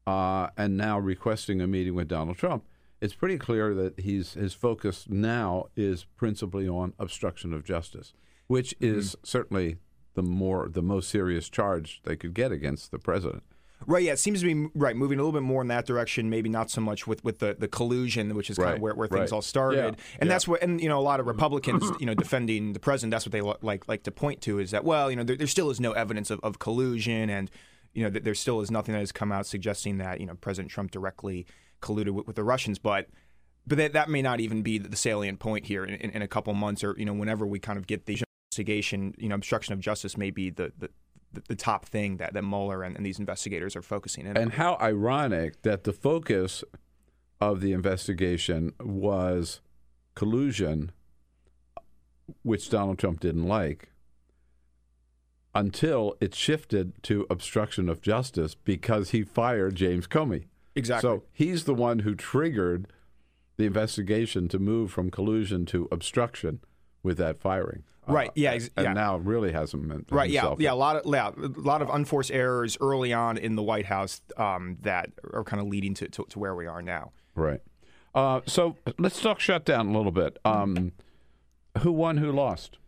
uh, and now requesting a meeting with Donald Trump. It's pretty clear that he's his focus now is principally on obstruction of justice, which Mm-hmm. is certainly the more the most serious charge they could get against the president. Right, yeah, it seems to be right moving a little bit more in that direction. Maybe not so much with, with the, the collusion, which is kind of where, where things right. all started, Yeah, and yeah. that's what and you know a lot of mm. Republicans, you know, defending the president. That's what they like like to point to is that well, you know, there, there still is no evidence of, of collusion, and you know, th- there still is nothing that has come out suggesting that you know President Trump directly colluded with, with the Russians, but. But that, that may not even be the salient point here in, in, in a couple months, or you know, whenever we kind of get the investigation, you know, obstruction of justice may be the, the, the, the top thing that, that Mueller and, and these investigators are focusing in on. And how ironic that the focus of the investigation was collusion, which Donald Trump didn't like, until it shifted to obstruction of justice because he fired James Comey. Exactly. So he's the one who triggered the investigation to move from collusion to obstruction with that firing. Right, yeah, ex- and yeah. now really hasn't meant Right. Yeah. Yeah. A lot of yeah, a lot of unforced errors early on in the White House um, that are kind of leading to, to, to where we are now. Right. Uh, so let's talk shutdown a little bit. Um, who won? Who lost?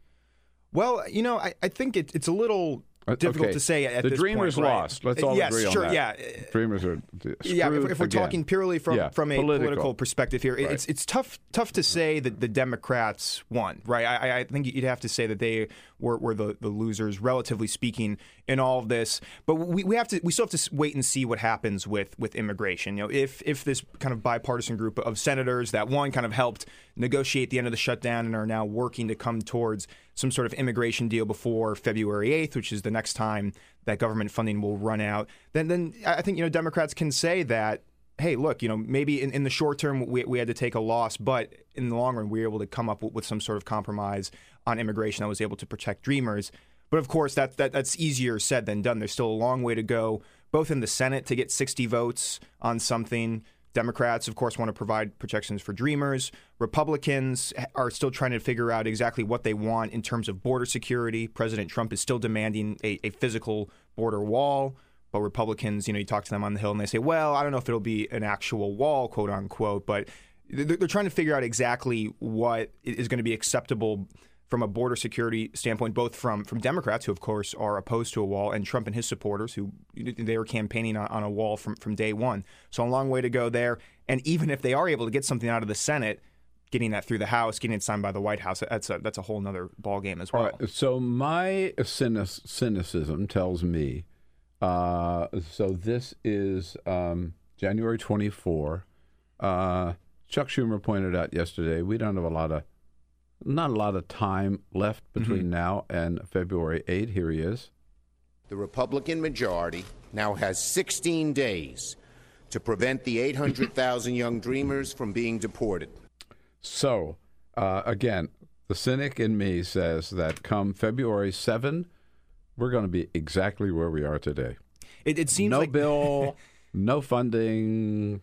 Well, you know, I, I think it, it's a little Uh, Uh, difficult okay. to say at the this Dreamers point, right? lost. Let's uh, all yes, agree on sure, that. Yeah, Dreamers are yeah. If, if we're again. talking purely from Yeah, from a political. perspective here, Right. it's it's tough tough to say that the Democrats won, right? I, I- I think you'd have to say that they were, were the, the losers, relatively speaking, in all of this. But we, we have to we still have to wait and see what happens with with immigration. You know, if if this kind of bipartisan group of senators that one kind of helped negotiate the end of the shutdown and are now working to come towards some sort of immigration deal before February 8th, which is the next time that government funding will run out, then then I think you know Democrats can say that hey, look, you know, maybe in, in the short term we, we had to take a loss, but in the long run we were able to come up with, with some sort of compromise on immigration that was able to protect dreamers. But of course, that, that that's easier said than done. There's still a long way to go, both in the Senate to get 60 votes on something. Democrats, of course, want to provide protections for dreamers. Republicans are still trying to figure out exactly what they want in terms of border security. President Trump is still demanding a, a physical border wall. But Republicans, you know, you talk to them on the Hill and they say, well, I don't know if it'll be an actual wall, quote unquote, but they're, they're trying to figure out exactly what is going to be acceptable from a border security standpoint, both from, from Democrats, who of course are opposed to a wall, and Trump and his supporters, who they were campaigning on, on a wall from, from day one. So a long way to go there. And even if they are able to get something out of the Senate, getting that through the House, getting it signed by the White House, that's a that's a whole other ballgame as well. So my cynic- cynicism tells me. Uh, so this is um, January 24. Uh, Chuck Schumer pointed out yesterday we don't have a lot of, not a lot of time left between now and February 8. Here he is. The Republican majority now has 16 days to prevent the 800,000 young dreamers from being deported. So uh, again, the cynic in me says that come February 7, we're going to be exactly where we are today. It, it seems no like bill, no funding,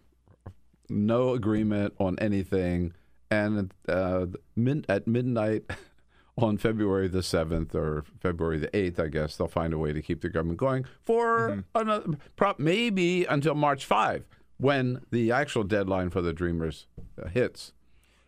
no agreement on anything, and uh, min- at midnight on February the seventh or February the eighth, I guess they'll find a way to keep the government going for another, prop maybe until March five, when the actual deadline for the Dreamers uh, hits.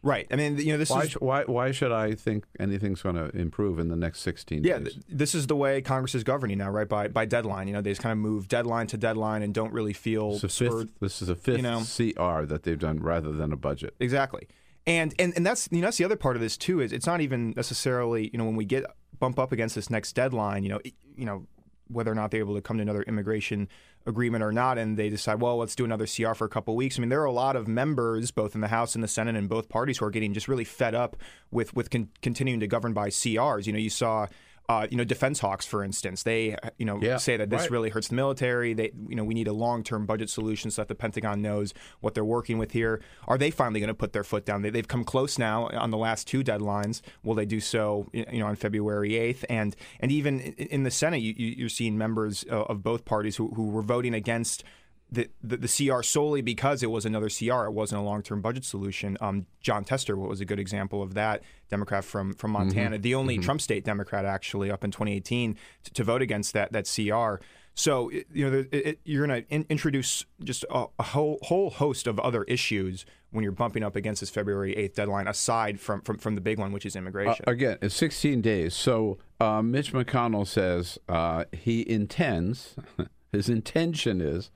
Right. I mean, you know, this why, is why why should I think anything's going to improve in the next sixteen Yeah, days? th- this is the way Congress is governing now, right? By by deadline. You know, they just kind of move deadline to deadline and don't really feel It's fifth, this is a fifth you know. CR that they've done rather than a budget. Exactly. And, and and that's you know that's the other part of this too is it's not even necessarily you know when we get bump up against this next deadline you know it- you know whether or not they're able to come to another immigration agreement or not and they decide well let's do another CR for a couple weeks. I mean there are a lot of members both in the House and the Senate and both parties who are getting just really fed up with with con- continuing to govern by CRs you know you saw uh, you know, defense hawks, for instance, they you know Yeah, say that this right. really hurts the military. They you know we need a long term budget solution so that the Pentagon knows what they're working with here. Are they finally going to put their foot down? They, they've come close now on the last two deadlines. Will they do so? You know, on February eighth, and and even in the Senate, you, you're seeing members uh, of both parties who, who were voting against the, the, the CR solely because it was another CR. It wasn't a long term budget solution. Um, Jon Tester was a good example of that, Democrat from, from Montana, the only Trump state Democrat actually up in 2018 to, to vote against that, that CR. So, it- you know it, it, you're going to introduce just a, a whole, whole host of other issues when you're bumping up against this February 8th deadline, aside from, from, from the big one, which is Uh, immigration. again, it's 16 days. So uh, Mitch McConnell says uh, he intends, his intention is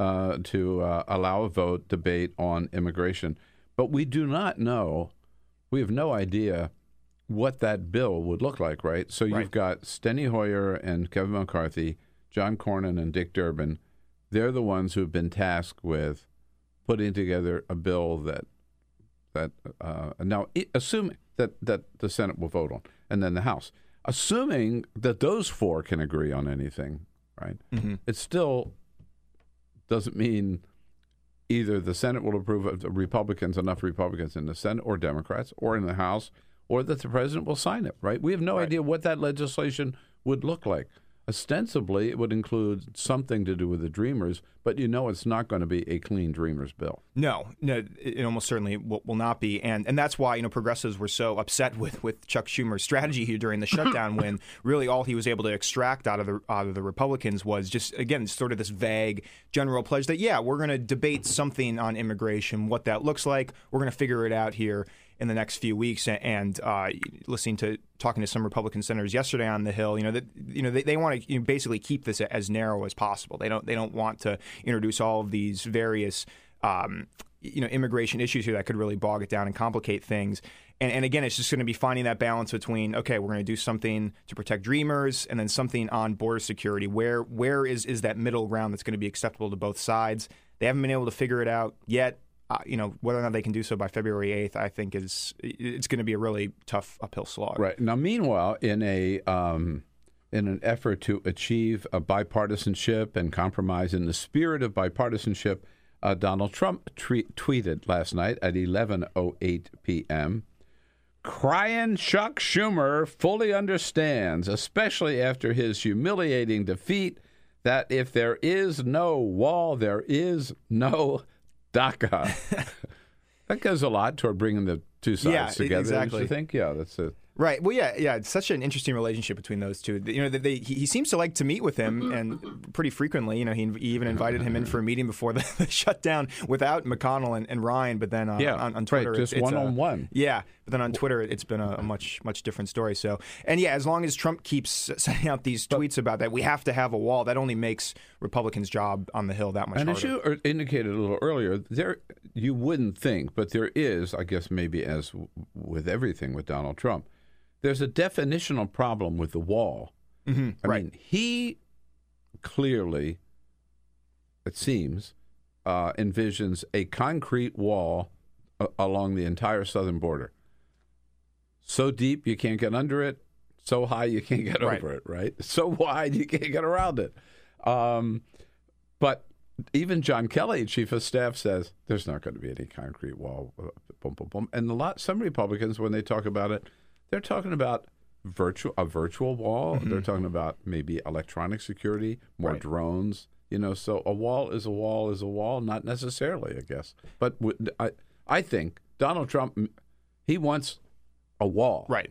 uh, to uh, allow a vote debate on immigration. But we do not know, we have no idea what that bill would look like, right? So you've got Steny Hoyer and Kevin McCarthy, John Cornyn and Dick Durbin. They're the ones who've been tasked with putting together a bill that that uh, now assuming that that the Senate will vote on, and then the House, assuming that those four can agree on anything, right? Mhm. It still doesn't mean either the Senate will approve of the Republicans, enough Republicans in the Senate, or Democrats, or in the House, or that the president will sign it, right? We have no idea what that legislation would look like. Ostensibly, it would include something to do with the Dreamers, but you know it's not going to be a clean Dreamers bill. No, no, it almost certainly will, will not be, and and that's why you know progressives were so upset with with Chuck Schumer's strategy here during the shutdown, when really all he was able to extract out of the out of the Republicans was just again sort of this vague general pledge that yeah we're going to debate something on immigration, what that looks like, we're going to figure it out here. In the next few weeks. And uh, listening to talking to some Republican senators yesterday on the Hill, you know that you know they, they want to you know, basically keep this as narrow as possible. They don't they don't want to introduce all of these various um, you know immigration issues here that could really bog it down and complicate things. And, and again, it's just going to be finding that balance between okay, we're going to do something to protect dreamers, and then something on border security. Where where is is that middle ground that's going to be acceptable to both sides? They haven't been able to figure it out yet. Uh, you know whether or not they can do so by February eighth, I think is it's going to be a really tough uphill slog. Right now, meanwhile, in a um, in an effort to achieve a bipartisanship and compromise in the spirit of bipartisanship, uh, Donald Trump tweeted last night at 11:08 p.m. Crying Chuck Schumer fully understands, especially after his humiliating defeat, that if there is no wall, there is no DACA. that goes a lot toward bringing the two sides Yeah, together. exactly. Think? Yeah, that's it. Right. Well, yeah, yeah. It's such an interesting relationship between those two. You know, they, they, he, he seems to like to meet with him, and pretty frequently. You know, he, he even invited him in for a meeting before the, the shutdown without McConnell and, and Ryan. But then uh, Yeah, on, on right, Twitter, just it's, it's, uh, one-on-one. yeah, but then on Twitter, it's been a, a much much different story. So, and yeah, as long as Trump keeps sending out these tweets about that, we have to have a wall. That only makes Republicans' job on the Hill that much and harder. as you er- indicated a little earlier, there you wouldn't think, but there is, I guess, maybe as w- with everything with Donald Trump, there's a definitional problem with the wall. Mhm, I right. mean, he clearly, it seems, uh, envisions a concrete wall uh, along the entire southern border. So deep you can't get under it, so high you can't get Right. over it, right? So wide you can't get around it. Um, but even John Kelly, chief of staff, says there's not going to be any concrete wall. uh, Boom, boom, boom. And a lot, some Republicans, when they talk about it, they're talking about virtual a virtual wall. They're talking about maybe electronic security, more Right. drones. You know, so a wall is a wall is a wall. Not necessarily, I guess. But w- I I think Donald Trump he wants a wall, right?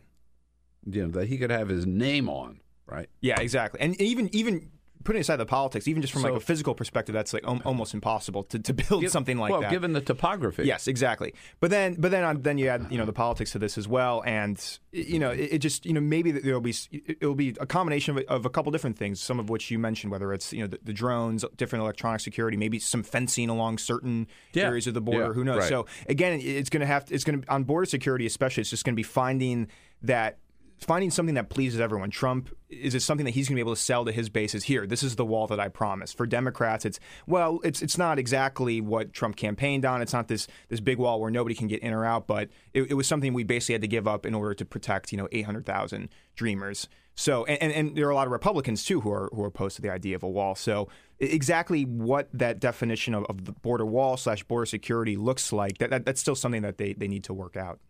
You know that he could have his name on, right? Yeah, exactly. And even even putting aside the politics, even just from like a physical perspective, that's like al- almost impossible to, to build Give- something like well, that. Well, given the topography. Yes, exactly. But then, but then, on, then you add, you know, the politics to this as well, and you know, it, it just, you know, maybe there'll be it'll be a combination of, of a couple different things. Some of which you mentioned, whether it's you know the, the drones, different electronic security, maybe some fencing along certain Yeah. areas of the border. Yeah, Who knows? right. So again, it's going to have to, it's going to on border security, especially. It's just going to be finding that. Finding something that pleases everyone. Trump is it something that he's going to be able to sell to his bases? Here, this is the wall that I promised. For Democrats, it's well, it's it's not exactly what Trump campaigned on. It's not this this big wall where nobody can get in or out, but it, it was something we basically had to give up in order to protect you know eight hundred thousand dreamers. So and, and, there are a lot of Republicans too who are who are opposed to the idea of a wall. So exactly what that definition of, of the border wall slash border security looks like that, that that's still something that they, they need to work out.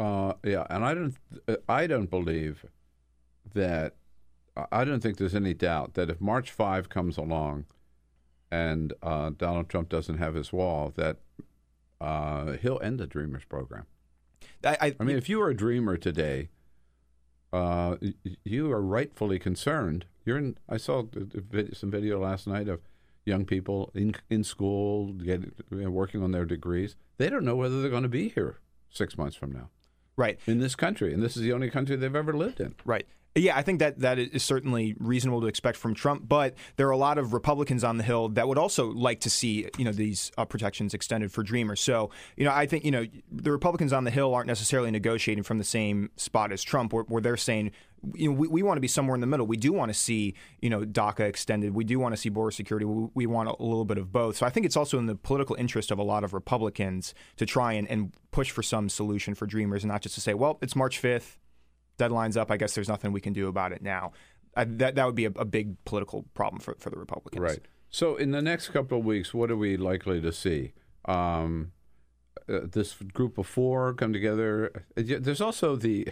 Uh, yeah, and I don't, I don't believe that. I don't think there's any doubt that if March five comes along, and uh, Donald Trump doesn't have his wall, that uh, he'll end the Dreamers program. I, I mean, if you are a dreamer today, uh, you are rightfully concerned. You're in. I saw the- the vid- some video last night of young people in in school get, working on their degrees. They don't know whether they're going to be here six months from now. Right. In this country, and this is the only country they've ever lived in. Right. Yeah, I think that that is certainly reasonable to expect from Trump, but there are a lot of Republicans on the Hill that would also like to see you know these uh, protections extended for Dreamers. So you know, I think you know the Republicans on the Hill aren't necessarily negotiating from the same spot as Trump, where, where they're saying. You know, we, we want to be somewhere in the middle. We do want to see, you know, DACA extended. We do want to see border security. We, we want a, little bit of both. So I think it's also in the political interest of a lot of Republicans to try and, and push for some solution for Dreamers, and not just to say, well, it's March fifth deadline's up. I guess there's nothing we can do about it now. I, that that would be a, a big political problem for, for the Republicans. Right. So, in the next couple of weeks, what are we likely to see? Um, uh, this group of four come together. Uh, There's also the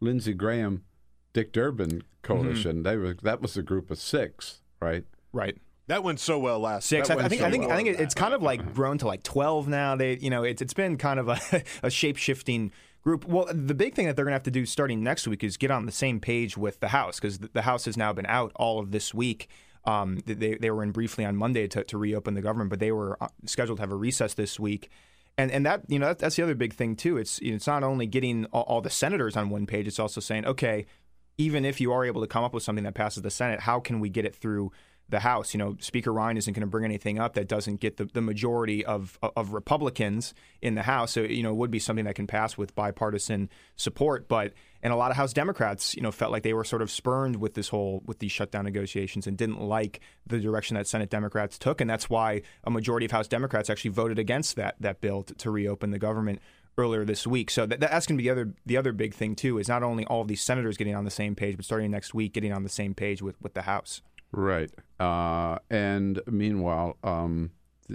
Lindsey Graham, Dick Durbin coalition. They were that was a group of six, right? Right. That went so well last. Six. I, I think. so I think. well. I think it's kind of like grown to like twelve now. They, you know, it's it's been kind of a, a shape shifting group. Well, the big thing that they're going to have to do starting next week is get on the same page with the House because the, the House has now been out all of this week. Um, they they were in briefly on Monday to, to reopen the government, but they were uh, scheduled to have a recess this week. And and that you know that, that's the other big thing too. It's you know, it's not only getting all, all the senators on one page. It's also saying, okay, even if you are able to come up with something that passes the Senate, how can we get it through the House? You know, Speaker Ryan isn't going to bring anything up that doesn't get the, the majority of of Republicans in the House. So you know, it would be something that can pass with bipartisan support. But and a lot of House Democrats, you know, felt like they were sort of spurned with this whole with these shutdown negotiations and didn't like the direction that Senate Democrats took, and that's why a majority of House Democrats actually voted against that that bill to, to reopen the government earlier this week. So that, that's going to be the other the other big thing too is not only all of these senators getting on the same page, but starting next week getting on the same page with with the House. Right. Uh, and meanwhile, um,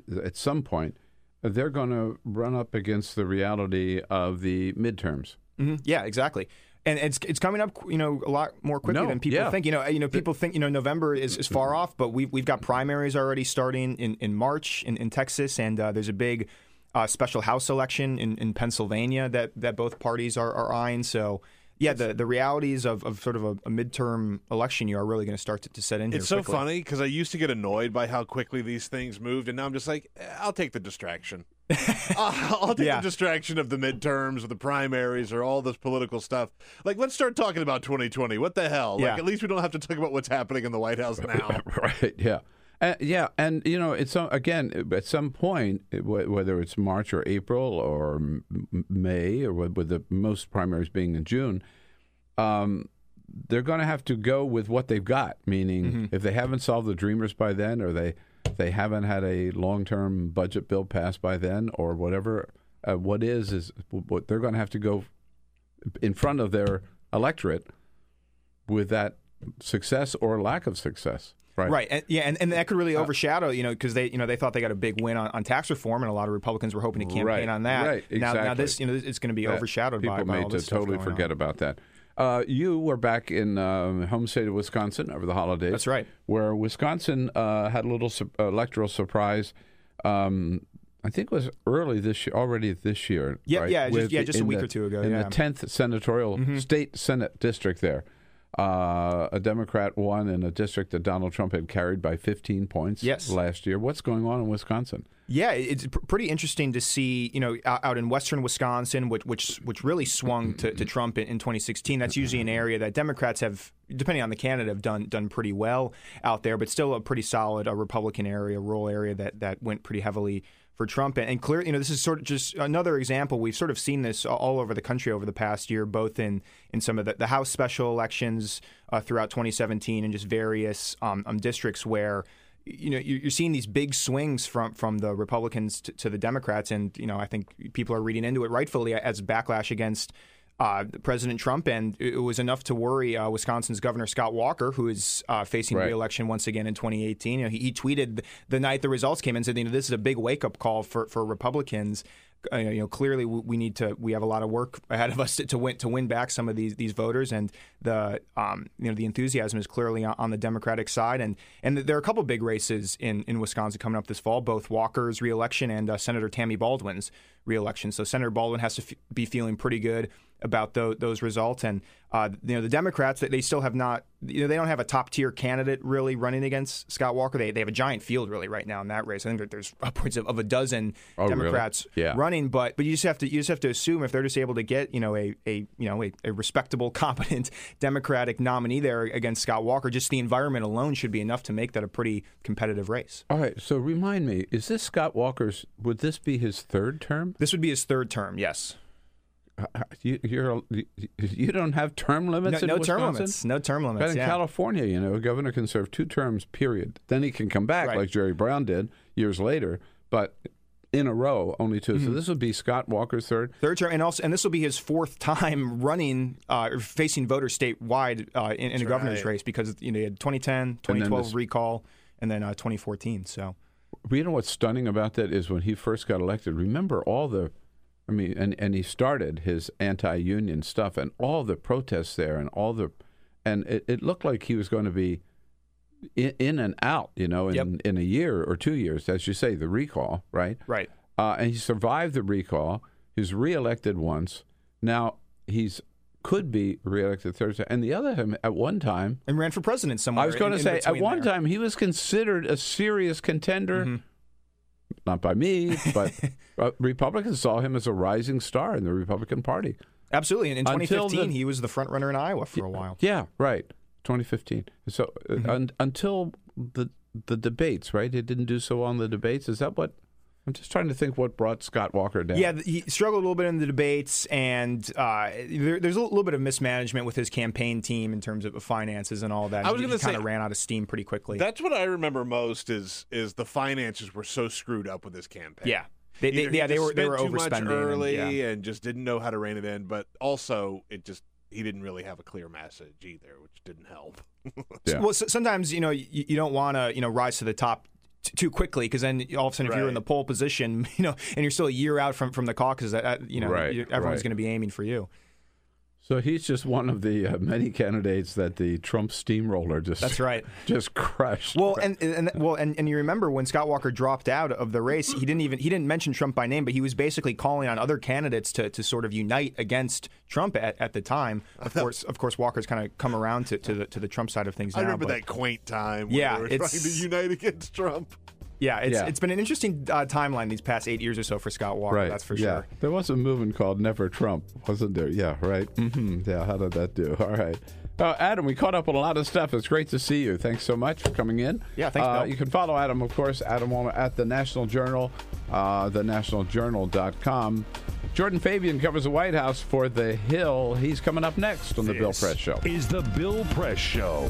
th- at some point, they're going to run up against the reality of the midterms. Mm-hmm. Yeah, exactly. And it's it's coming up, you know, a lot more quickly No, than people yeah. think. You know, you know, people think you know November is, is far off, but we've we've got primaries already starting in, in March in, in Texas, and uh, there's a big uh, special House election in, in Pennsylvania that that both parties are, are eyeing. So. Yeah, the, the realities of, of sort of a, a midterm election year are really going to start to, to set in here. It's so quickly. funny because I used to get annoyed by how quickly these things moved, and now I'm just like, eh, I'll take the distraction. I'll, I'll take Yeah. the distraction of the midterms or the primaries or all this political stuff. Like, let's start talking about 2020. What the hell? Yeah. Like, at least we don't have to talk about what's happening in the White House now. right. Yeah. Uh, yeah, and you know, it's uh, again at some point, it- wh- whether it's March or April or M- M- May, or with, with the most primaries being in June, um, they're going to have to go with what they've got. Meaning, Mm-hmm. if they haven't solved the Dreamers by then, or they they haven't had a long term budget bill passed by then, or whatever, uh, what is is what they're going to have to go in front of their electorate with that success or lack of success. Right. Right. And, yeah, and, and that could really overshadow, you know, because they, you know, they thought they got a big win on, on tax reform, and a lot of Republicans were hoping to campaign Right, on that. right, Now, now this, you know, it's going to be overshadowed people by, by may all this stuff totally forget on. about that. Uh, you were back in um, home state of Wisconsin over the holidays. That's right. Where Wisconsin uh, had a little su- electoral surprise. Um, I think it was early this year, already this year. Yeah, right? yeah, just- yeah, just a week the- or two ago, In yeah. the tenth senatorial Mhm. state senate district there, uh, a Democrat won in a district that Donald Trump had carried by 15 points. Yes. last year. What's going on in Wisconsin? Yeah, it's pr- pretty interesting to see, you know, out, in western Wisconsin, which which, which really swung to, to Trump in, in 2016. That's usually an area that Democrats have, depending on the candidate, have done done pretty well out there, but still a pretty solid uh, Republican area, rural area that that went pretty heavily for Trump. And, and clear, you know, this is sort of just another example. We've sort of seen this all over the country over the past year, both in in some of the, the House special elections uh, throughout 2017 and just various um, um, districts where you know you- you're seeing these big swings from from the Republicans to, to the Democrats, and you know I think people are reading into it rightfully as backlash against. Uh, President Trump, and it was enough to worry uh, Wisconsin's Governor Scott Walker, who is uh, facing Right. reelection once again in 2018. You know, he, he tweeted the night the results came in and said, "You know, this is a big wake up call for for Republicans." Uh, you know, clearly we we need to we have a lot of work ahead of us to, to win to win back some of these these voters, and the um you know the enthusiasm is clearly on, on the Democratic side, and and there are a couple big races in in Wisconsin coming up this fall, both Walker's reelection and uh, Senator Tammy Baldwin's reelection. So Senator Baldwin has to f- be feeling pretty good about tho- those results, and uh, you know the Democrats they, they still have not you know they don't have a top tier candidate really running against Scott Walker. They they have a giant field really right now in that race. I think that there's upwards of, of a dozen Oh, really? Democrats Yeah. running, but but you just have to you just have to assume if they're just able to get you know a, a you know a, a respectable, competent Democratic nominee there against Scott Walker, just the environment alone should be enough to make that a pretty competitive race. All right. So remind me, is this Scott Walker's? Would this be his third term? This would be his third term. Yes. You, you're you don't have term limits. No, in no term limits. No term limits. But in yeah. California, you know, a governor can serve two terms. Period. Then he can come back Right. like Jerry Brown did years later, but in a row, only 2 So Mhm. this would be Scott Walker's third. Third term, and also, and this will be his fourth time running, uh, or facing voters statewide uh, in, in a governor's right. race because you know he had 2010, 2012 this- recall, and then uh, 2014. So You know what's stunning about that is when he first got elected. Remember all the, I mean, and and he started his anti-union stuff and all the protests there and all the, and it, it looked like he was going to be in, in and out. You know, in in a year or two years, as you say, the recall, right? Right. Uh, and he survived the recall. He was reelected once. Now he's could be reelected time. And the other him at one time and ran for president somewhere. I was going in- to say at one there. time he was considered a serious contender. Mm-hmm. Not by me, but uh, Republicans saw him as a rising star in the Republican Party. Absolutely. And in 2015, the- he was the front runner in Iowa for a while. Yeah, right. 2015. So uh, Mm-hmm. un- until the the debates, right? It didn't do so well in the debates. Is that what? I'm just trying to think what brought Scott Walker down. Yeah, he struggled a little bit in the debates, and uh, there, there's a little bit of mismanagement with his campaign team in terms of finances and all that. I was gonna kind say- of ran out of steam pretty quickly. That's what I remember most is is the finances were so screwed up with this campaign. Yeah. They- they- yeah, they were- they spent were too much overspending and- early yeah. and just didn't know how to rein it in. But also, it just he didn't really have a clear message either, which didn't help. Well, s- sometimes you know you, you don't want to you know rise to the top t- too quickly because then all of a sudden if you're in the pole position, you know, and you're still a year out from from the caucus, that you know Right, everyone's right. going to be aiming for you. So he's just one of the uh, many candidates that the Trump steamroller just That's right. just crushed. Well, and, and well, and, and you remember when Scott Walker dropped out of the race, he didn't even he didn't mention Trump by name, but he was basically calling on other candidates to, to sort of unite against Trump at, at the time. Of course, of course, Walker's kind of come around to, to the to the Trump side of things I now. remember but- that quaint time. When Yeah, they were it's- trying to unite against Trump. Yeah, it's Yeah. it's been an interesting uh, timeline these past eight years or so for Scott Walker. right, That's for yeah. sure. There was a movement called Never Trump, wasn't there? Yeah, right. hmm Yeah, how did that do? All right. Uh, Adam, we caught up on a lot of stuff. It's great to see you. Thanks so much for coming in. Yeah, thanks, Uh, you can follow Adam, of course, Adam Wollner at the National Journal, uh, thenationaljournal.com. Jordan Fabian covers the White House for The Hill. He's coming up next on the Bill Press Show. Is the Bill Press Show.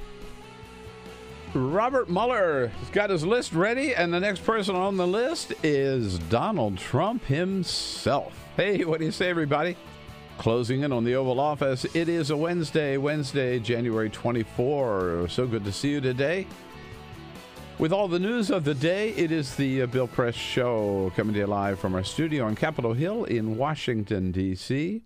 Robert Mueller has got his list ready, and the next person on the list is Donald Trump himself. Hey, what do you say, everybody? Closing in on the Oval Office. It is a Wednesday, Wednesday, January 24. So good to see you today. With all the news of the day, it is the uh, Bill Press Show coming to you live from our studio on Capitol Hill in Washington, D.C.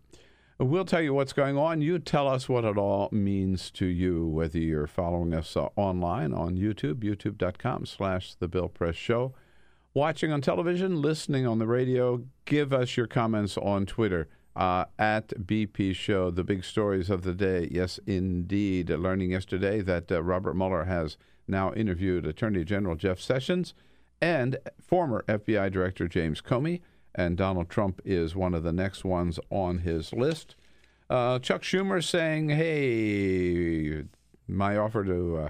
We'll tell you what's going on. You tell us what it all means to you, whether you're following us uh, online on YouTube, youtube.com slash The Bill Press Show, watching on television, listening on the radio. Give us your comments on Twitter uh, at BP Show. The big stories of the day. Yes, indeed. Learning yesterday that uh, Robert Mueller has now interviewed Attorney General Jeff Sessions and former FBI Director James Comey and Donald Trump is one of the next ones on his list. Uh, Chuck Schumer saying, "Hey, my offer to uh,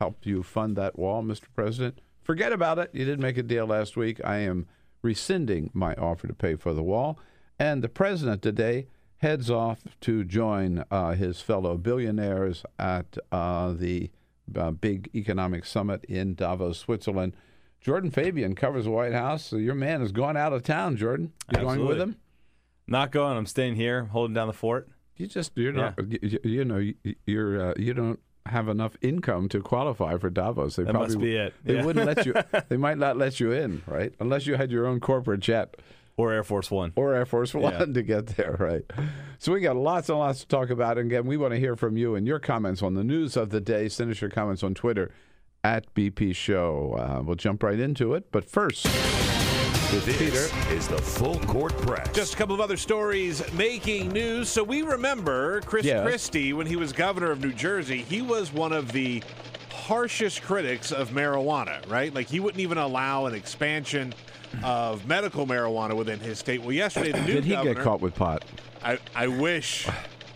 help you fund that wall, Mr. President, forget about it. You didn't make a deal last week. I am rescinding my offer to pay for the wall." And the president today heads off to join uh, his fellow billionaires at uh, the uh, big economic summit in Davos, Switzerland. Jordan Fabian covers the White House. So your man has gone out of town, Jordan. You going with him? Not going. I'm staying here, holding down the fort. You just you're not you, you know you- you're uh, you don't have enough income to qualify for Davos. They That probably must be it. They Yeah. wouldn't let you. They might not let you in, right? Unless you had your own corporate jet or Air Force One or Air Force One Yeah. to get there, right? So we got lots and lots to talk about. And again, we want to hear from you and your comments on the news of the day. Send us your comments on Twitter at BP Show. Uh, we'll jump right into it. But first, with This Peter. is the Full Court Press. Just a couple of other stories making news. So we remember Chris Yes. Christie when he was governor of New Jersey. He was one of the harshest critics of marijuana, right? Like he wouldn't even allow an expansion of medical marijuana within his state. Well, yesterday the new Did he governor, get caught with pot? I, I wish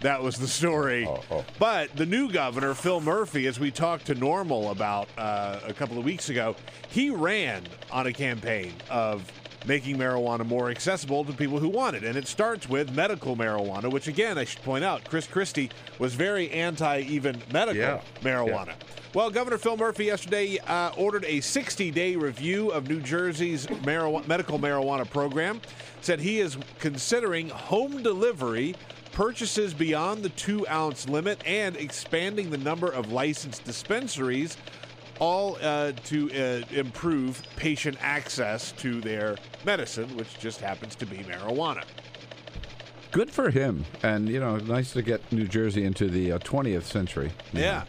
that was the story. Oh, But the new governor, Phil Murphy, as we talked to NORML about uh, a couple of weeks ago, he ran on a campaign of making marijuana more accessible to people who want it. And it starts with medical marijuana, which, again, I should point out, Chris Christie was very anti even medical Yeah. marijuana. Well, Governor Phil Murphy yesterday uh, ordered a 60 day review of New Jersey's marijuana, medical marijuana program. Said he is considering home delivery, purchases beyond the two ounce limit, and expanding the number of licensed dispensaries, all uh, to uh, improve patient access to their medicine, which just happens to be marijuana. Good for him. And, you know, nice to get New Jersey into the uh, 20th century. Yeah.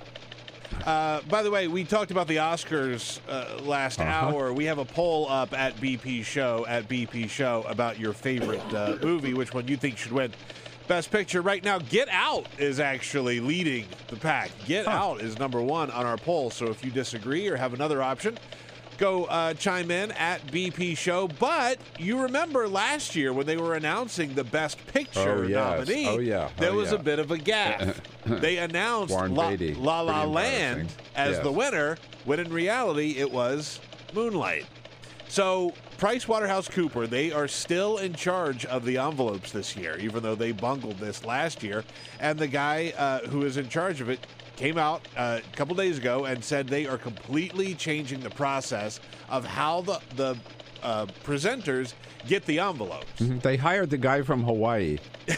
Uh, by the way, we talked about the Oscars uh, last Uh-huh. hour. We have a poll up at BP Show at BP Show about your favorite uh, movie, which one you think should win Best Picture. Right now, Get Out is actually leading the pack. Get Out is number one on our poll. So if you disagree or have another option, go uh, chime in at BP Show. But you remember last year when they were announcing the Best Picture Oh, yes. nominee, Oh, yeah. there Oh, was yeah. a bit of a gap. they announced La. La La Land as Yes. the winner, when in reality it was Moonlight. So PricewaterhouseCooper, they are still in charge of the envelopes this year, even though they bungled this last year. And the guy uh, who is in charge of it came out uh, a couple days ago and said they are completely changing the process of how the the uh, presenters get the envelopes. Mhm. They hired the guy from Hawaii.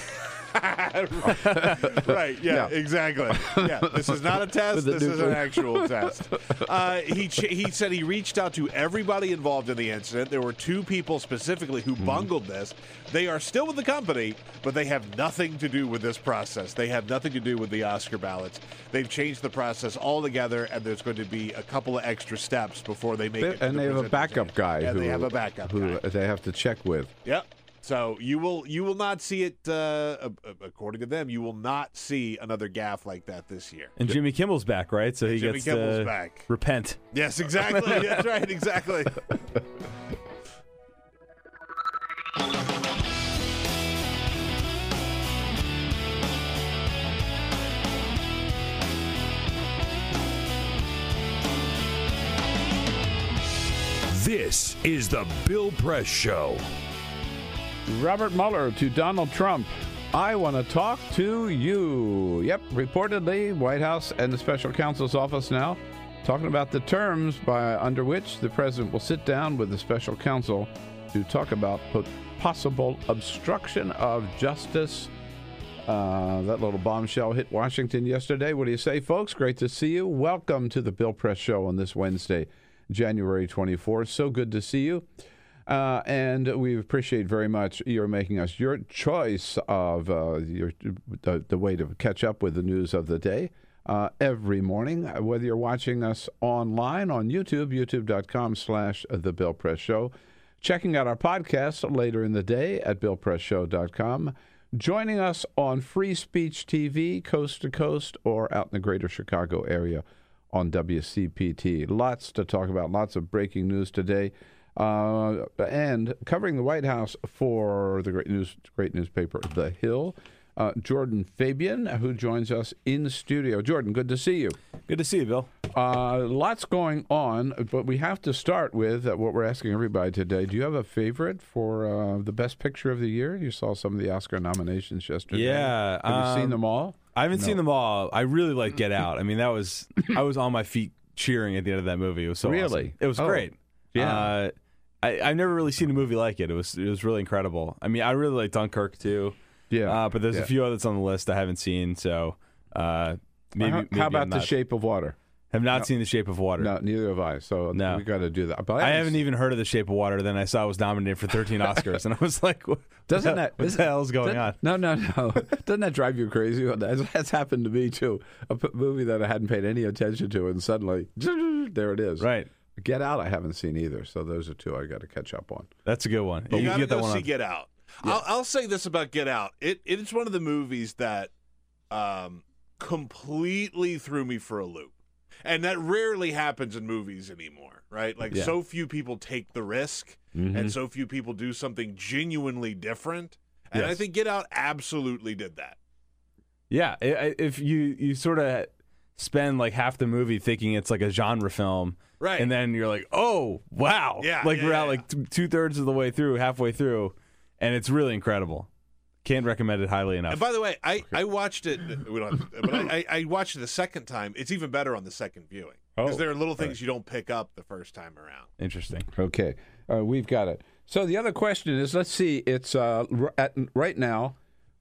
right. Yeah, Yeah. Exactly. Yeah. This is not a test. This is an actual test. Uh, he ch- he said he reached out to everybody involved in the incident. There were two people specifically who bungled this. They are still with the company, but they have nothing to do with this process. They have nothing to do with the Oscar ballots. They've changed the process altogether, and there's going to be a couple of extra steps before they make They- it. to and the they have a backup guy Yeah, who they have a backup who guy. they have to check with. Yep. So you will you will not see it uh, a- a- according to them. You will not see another gaffe like that this year. And Jimmy Kimmel's back, right? So he Jimmy gets Kimmel's to back. repent. Yes, exactly. That's right. Exactly. This is the Bill Press Show. Robert Mueller to Donald Trump. I want to talk to you. Yep, reportedly, White House and the special counsel's office now talking about the terms by under which the president will sit down with the special counsel to talk about possible obstruction of justice. Uh, that little bombshell hit Washington yesterday. What do you say, folks? Great to see you. Welcome to the Bill Press Show on this Wednesday, January 24th. So good to see you. Uh, and we appreciate very much your making us your choice of uh, your, the, the way to catch up with the news of the day uh, every morning. Whether you're watching us online on YouTube, youtube.com slash The Bill Press Show, checking out our podcast later in the day at BillPressShow.com, joining us on Free Speech TV, coast to coast, or out in the greater Chicago area on WCPT. Lots to talk about, lots of breaking news today. Uh, and covering the White House for the great news, great newspaper, The Hill, uh, Jordan Fabian, who joins us in studio. Jordan, good to see you. Good to see you, Bill. Uh, lots going on, but we have to start with uh, what we're asking everybody today. Do you have a favorite for uh, the best picture of the year? You saw some of the Oscar nominations yesterday. Yeah. Have you seen um, them all? I haven't No. seen them all. I really like Get Out. I mean, that was I was on my feet cheering at the end of that movie. It was so Really? awesome. It was Oh, great. yeah. I, I've never really seen a movie like it. It was it was really incredible. I mean, I really like Dunkirk too. Yeah. Uh, but there's yeah. a few others on the list I haven't seen. So uh, maybe, how, maybe how about The Shape of Water? Have not No. seen The Shape of Water. No, neither have I. So No. we got to do that. But I haven't seen- even heard of The Shape of Water. Then I saw it was nominated for 13 Oscars, and I was like, what, Doesn't what that what the hell is going on? No, no, no. Doesn't that drive you crazy? That's, that's happened to me too. A p- movie that I hadn't paid any attention to, and suddenly there it is. Right. Get Out, I haven't seen either. So those are two I got to catch up on. That's a good one. You, you gotta get that go one see on- Get Out. I'll, I'll say this about Get Out. It it's one of the movies that um, completely threw me for a loop, and that rarely happens in movies anymore. Right? Like Yeah. so few people take the risk, Mhm. and so few people do something genuinely different. And I think Get Out absolutely did that. Yeah, i- I- if you you sort of spend like half the movie thinking it's like a genre film, Right. And then you're like, oh wow, Yeah, like yeah, we're yeah, out like two thirds of the way through, halfway through, and it's really incredible. Can't recommend it highly enough. And by the way, I, I watched it. We don't have to, but I, I watched it a second time. It's even better on the second viewing because Oh, there are little things you don't pick up the first time around. Interesting. Okay, uh, we've got it. So the other question is, let's see. It's uh, r- at, right now,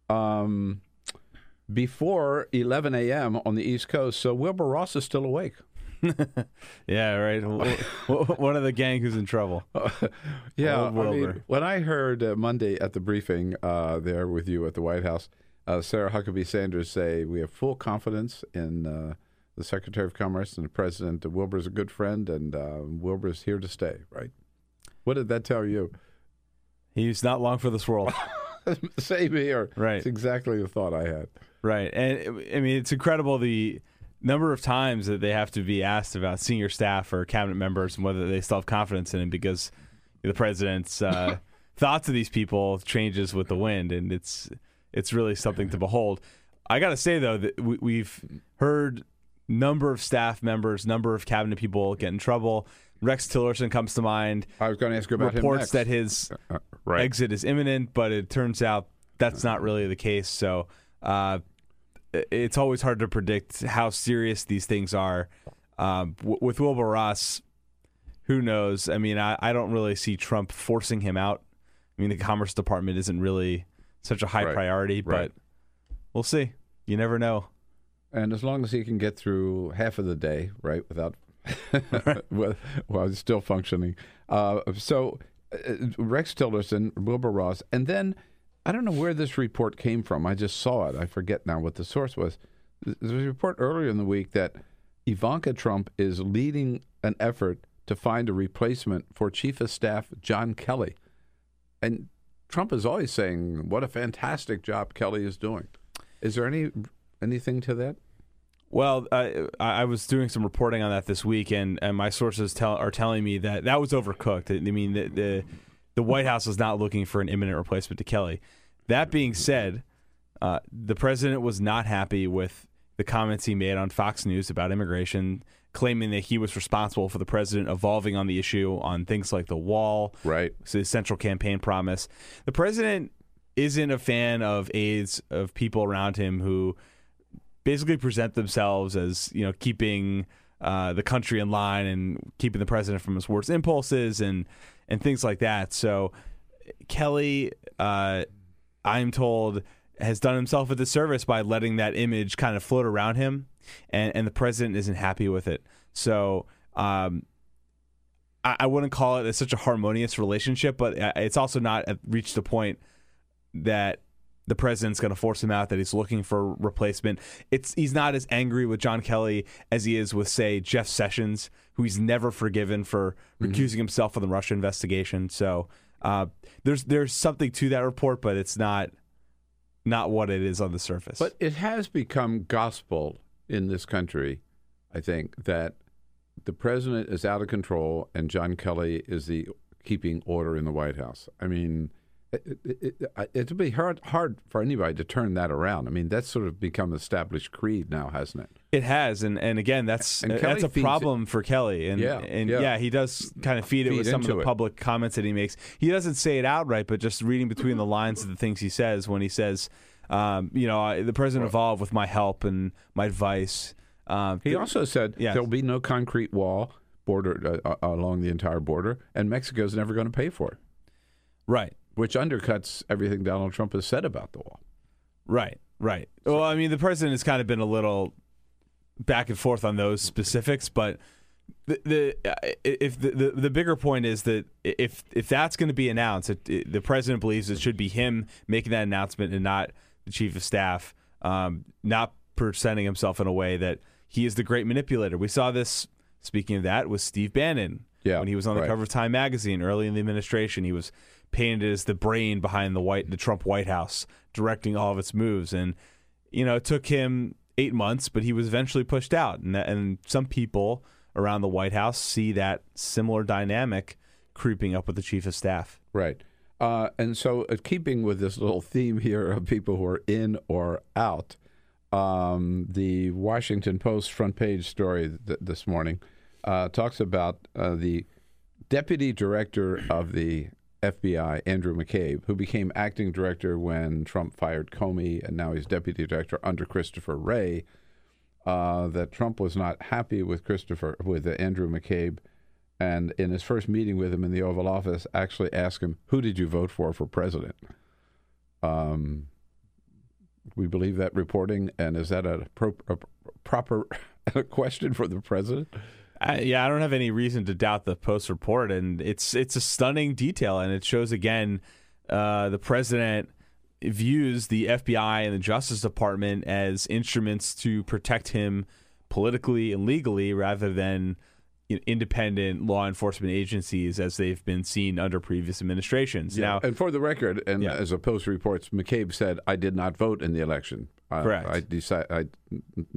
um, before 11 a.m. on the East Coast. So Wilbur Ross is still awake. yeah, right. One of the gang who's in trouble. Yeah, I mean, when I heard uh, Monday at the briefing uh, there with you at the White House, uh, Sarah Huckabee Sanders say we have full confidence in uh, the Secretary of Commerce and the President. Wilbur's a good friend, and uh, Wilbur's here to stay. Right? What did that tell you? He's not long for this world. Same here. Right. It's exactly the thought I had. Right. And I mean, it's incredible the number of times that they have to be asked about senior staff or cabinet members and whether they still have confidence in him because the president's uh, thoughts of these people changes with the wind, and it's it's really something to behold. I got to say though that we, we've heard number of staff members, number of cabinet people get in trouble. Rex Tillerson comes to mind. I was going to ask about reports that his Uh, right. exit is imminent, but it turns out that's not really the case. So uh, it's always hard to predict how serious these things are. Um, w- with Wilbur Ross, who knows? I mean, I, I don't really see Trump forcing him out. I mean, the Commerce Department isn't really such a high Right. priority, Right. but we'll see. You never know. And as long as he can get through half of the day, right, without with- while he's still functioning. Uh, so uh, Rex Tillerson, Wilbur Ross, and then I don't know where this report came from. I just saw it. I forget now what the source was. There was a report earlier in the week that Ivanka Trump is leading an effort to find a replacement for Chief of Staff John Kelly. And Trump is always saying what a fantastic job Kelly is doing. Is there any anything to that? Well, I, I was doing some reporting on that this week, and, and my sources tell, are telling me that that was overcooked. I mean, the, the the White House is not looking for an imminent replacement to Kelly. That being said, uh, the president was not happy with the comments he made on Fox News about immigration, claiming that he was responsible for the president evolving on the issue on things like the wall, right? So his central campaign promise. The president isn't a fan of aides of people around him who basically present themselves as you know keeping uh, the country in line and keeping the president from his worst impulses and and things like that. So Kelly, uh, I'm told, has done himself a disservice by letting that image kind of float around him, and and the president isn't happy with it. So. Um, I I wouldn't call it such a harmonious relationship, but uh, it's also not reached a point that the president's going to force him out. That he's looking for replacement. It's he's not as angry with John Kelly as he is with, say, Jeff Sessions, who he's never forgiven for recusing himself from the Russia investigation. So uh, there's there's something to that report, but it's not not what it is on the surface. But it has become gospel in this country, I think, that the president is out of control and John Kelly is the keeping order in the White House. I mean, it, it, it, it'd be hard hard for anybody to turn that around. I mean, that's sort of become established creed now, hasn't it? It has, and, and again, that's And Kelly that's a problem for Kelly, and Yeah, and yeah. yeah. he does kind of feed it Feed with some of the it. public comments that he makes. He doesn't say it outright, but just reading between the lines of the things he says when he says, um, you know, the president evolved with my help and my advice. Um, He also said Yes. there'll be no concrete wall border uh, uh, along the entire border, and Mexico's never going to pay for it. Right. Which undercuts everything Donald Trump has said about the wall. Right, right. Well, I mean, the president has kind of been a little back and forth on those specifics, but the, the uh, if the, the the bigger point is that if if that's going to be announced, it, it- the president believes it should be him making that announcement and not the chief of staff, um, not presenting himself in a way that he is the great manipulator. We saw this. Speaking of that, with Steve Bannon. Yeah, when he was on the right. cover of Time magazine early in the administration, he was painted as the brain behind the white the Trump White House, directing all of its moves. And you know, it took him eight months, but he was eventually pushed out. And that, and some people around the White House see that similar dynamic creeping up with the chief of staff. Right. Uh, and so, uh, keeping with this little theme here of people who are in or out, Um, the Washington Post front page story th- this morning uh, talks about uh, the deputy director of the FBI, Andrew McCabe, who became acting director when Trump fired Comey, and now he's deputy director under Christopher Wray. Uh, that Trump was not happy with Christopher with uh, Andrew McCabe, and in his first meeting with him in the Oval Office, actually asked him, "Who did you vote for for president?" Um, we believe that reporting, and is that a, pro- a proper question for the president? I, yeah, I don't have any reason to doubt the post report, and it's it's a stunning detail, and it shows again uh, the president views the FBI and the Justice Department as instruments to protect him politically and legally, rather than you know, independent law enforcement agencies as they've been seen under previous administrations. Yeah, Now, and for the record, and Yeah. as a Post reports, McCabe said, "I did not vote in the election. Correct. I decided I,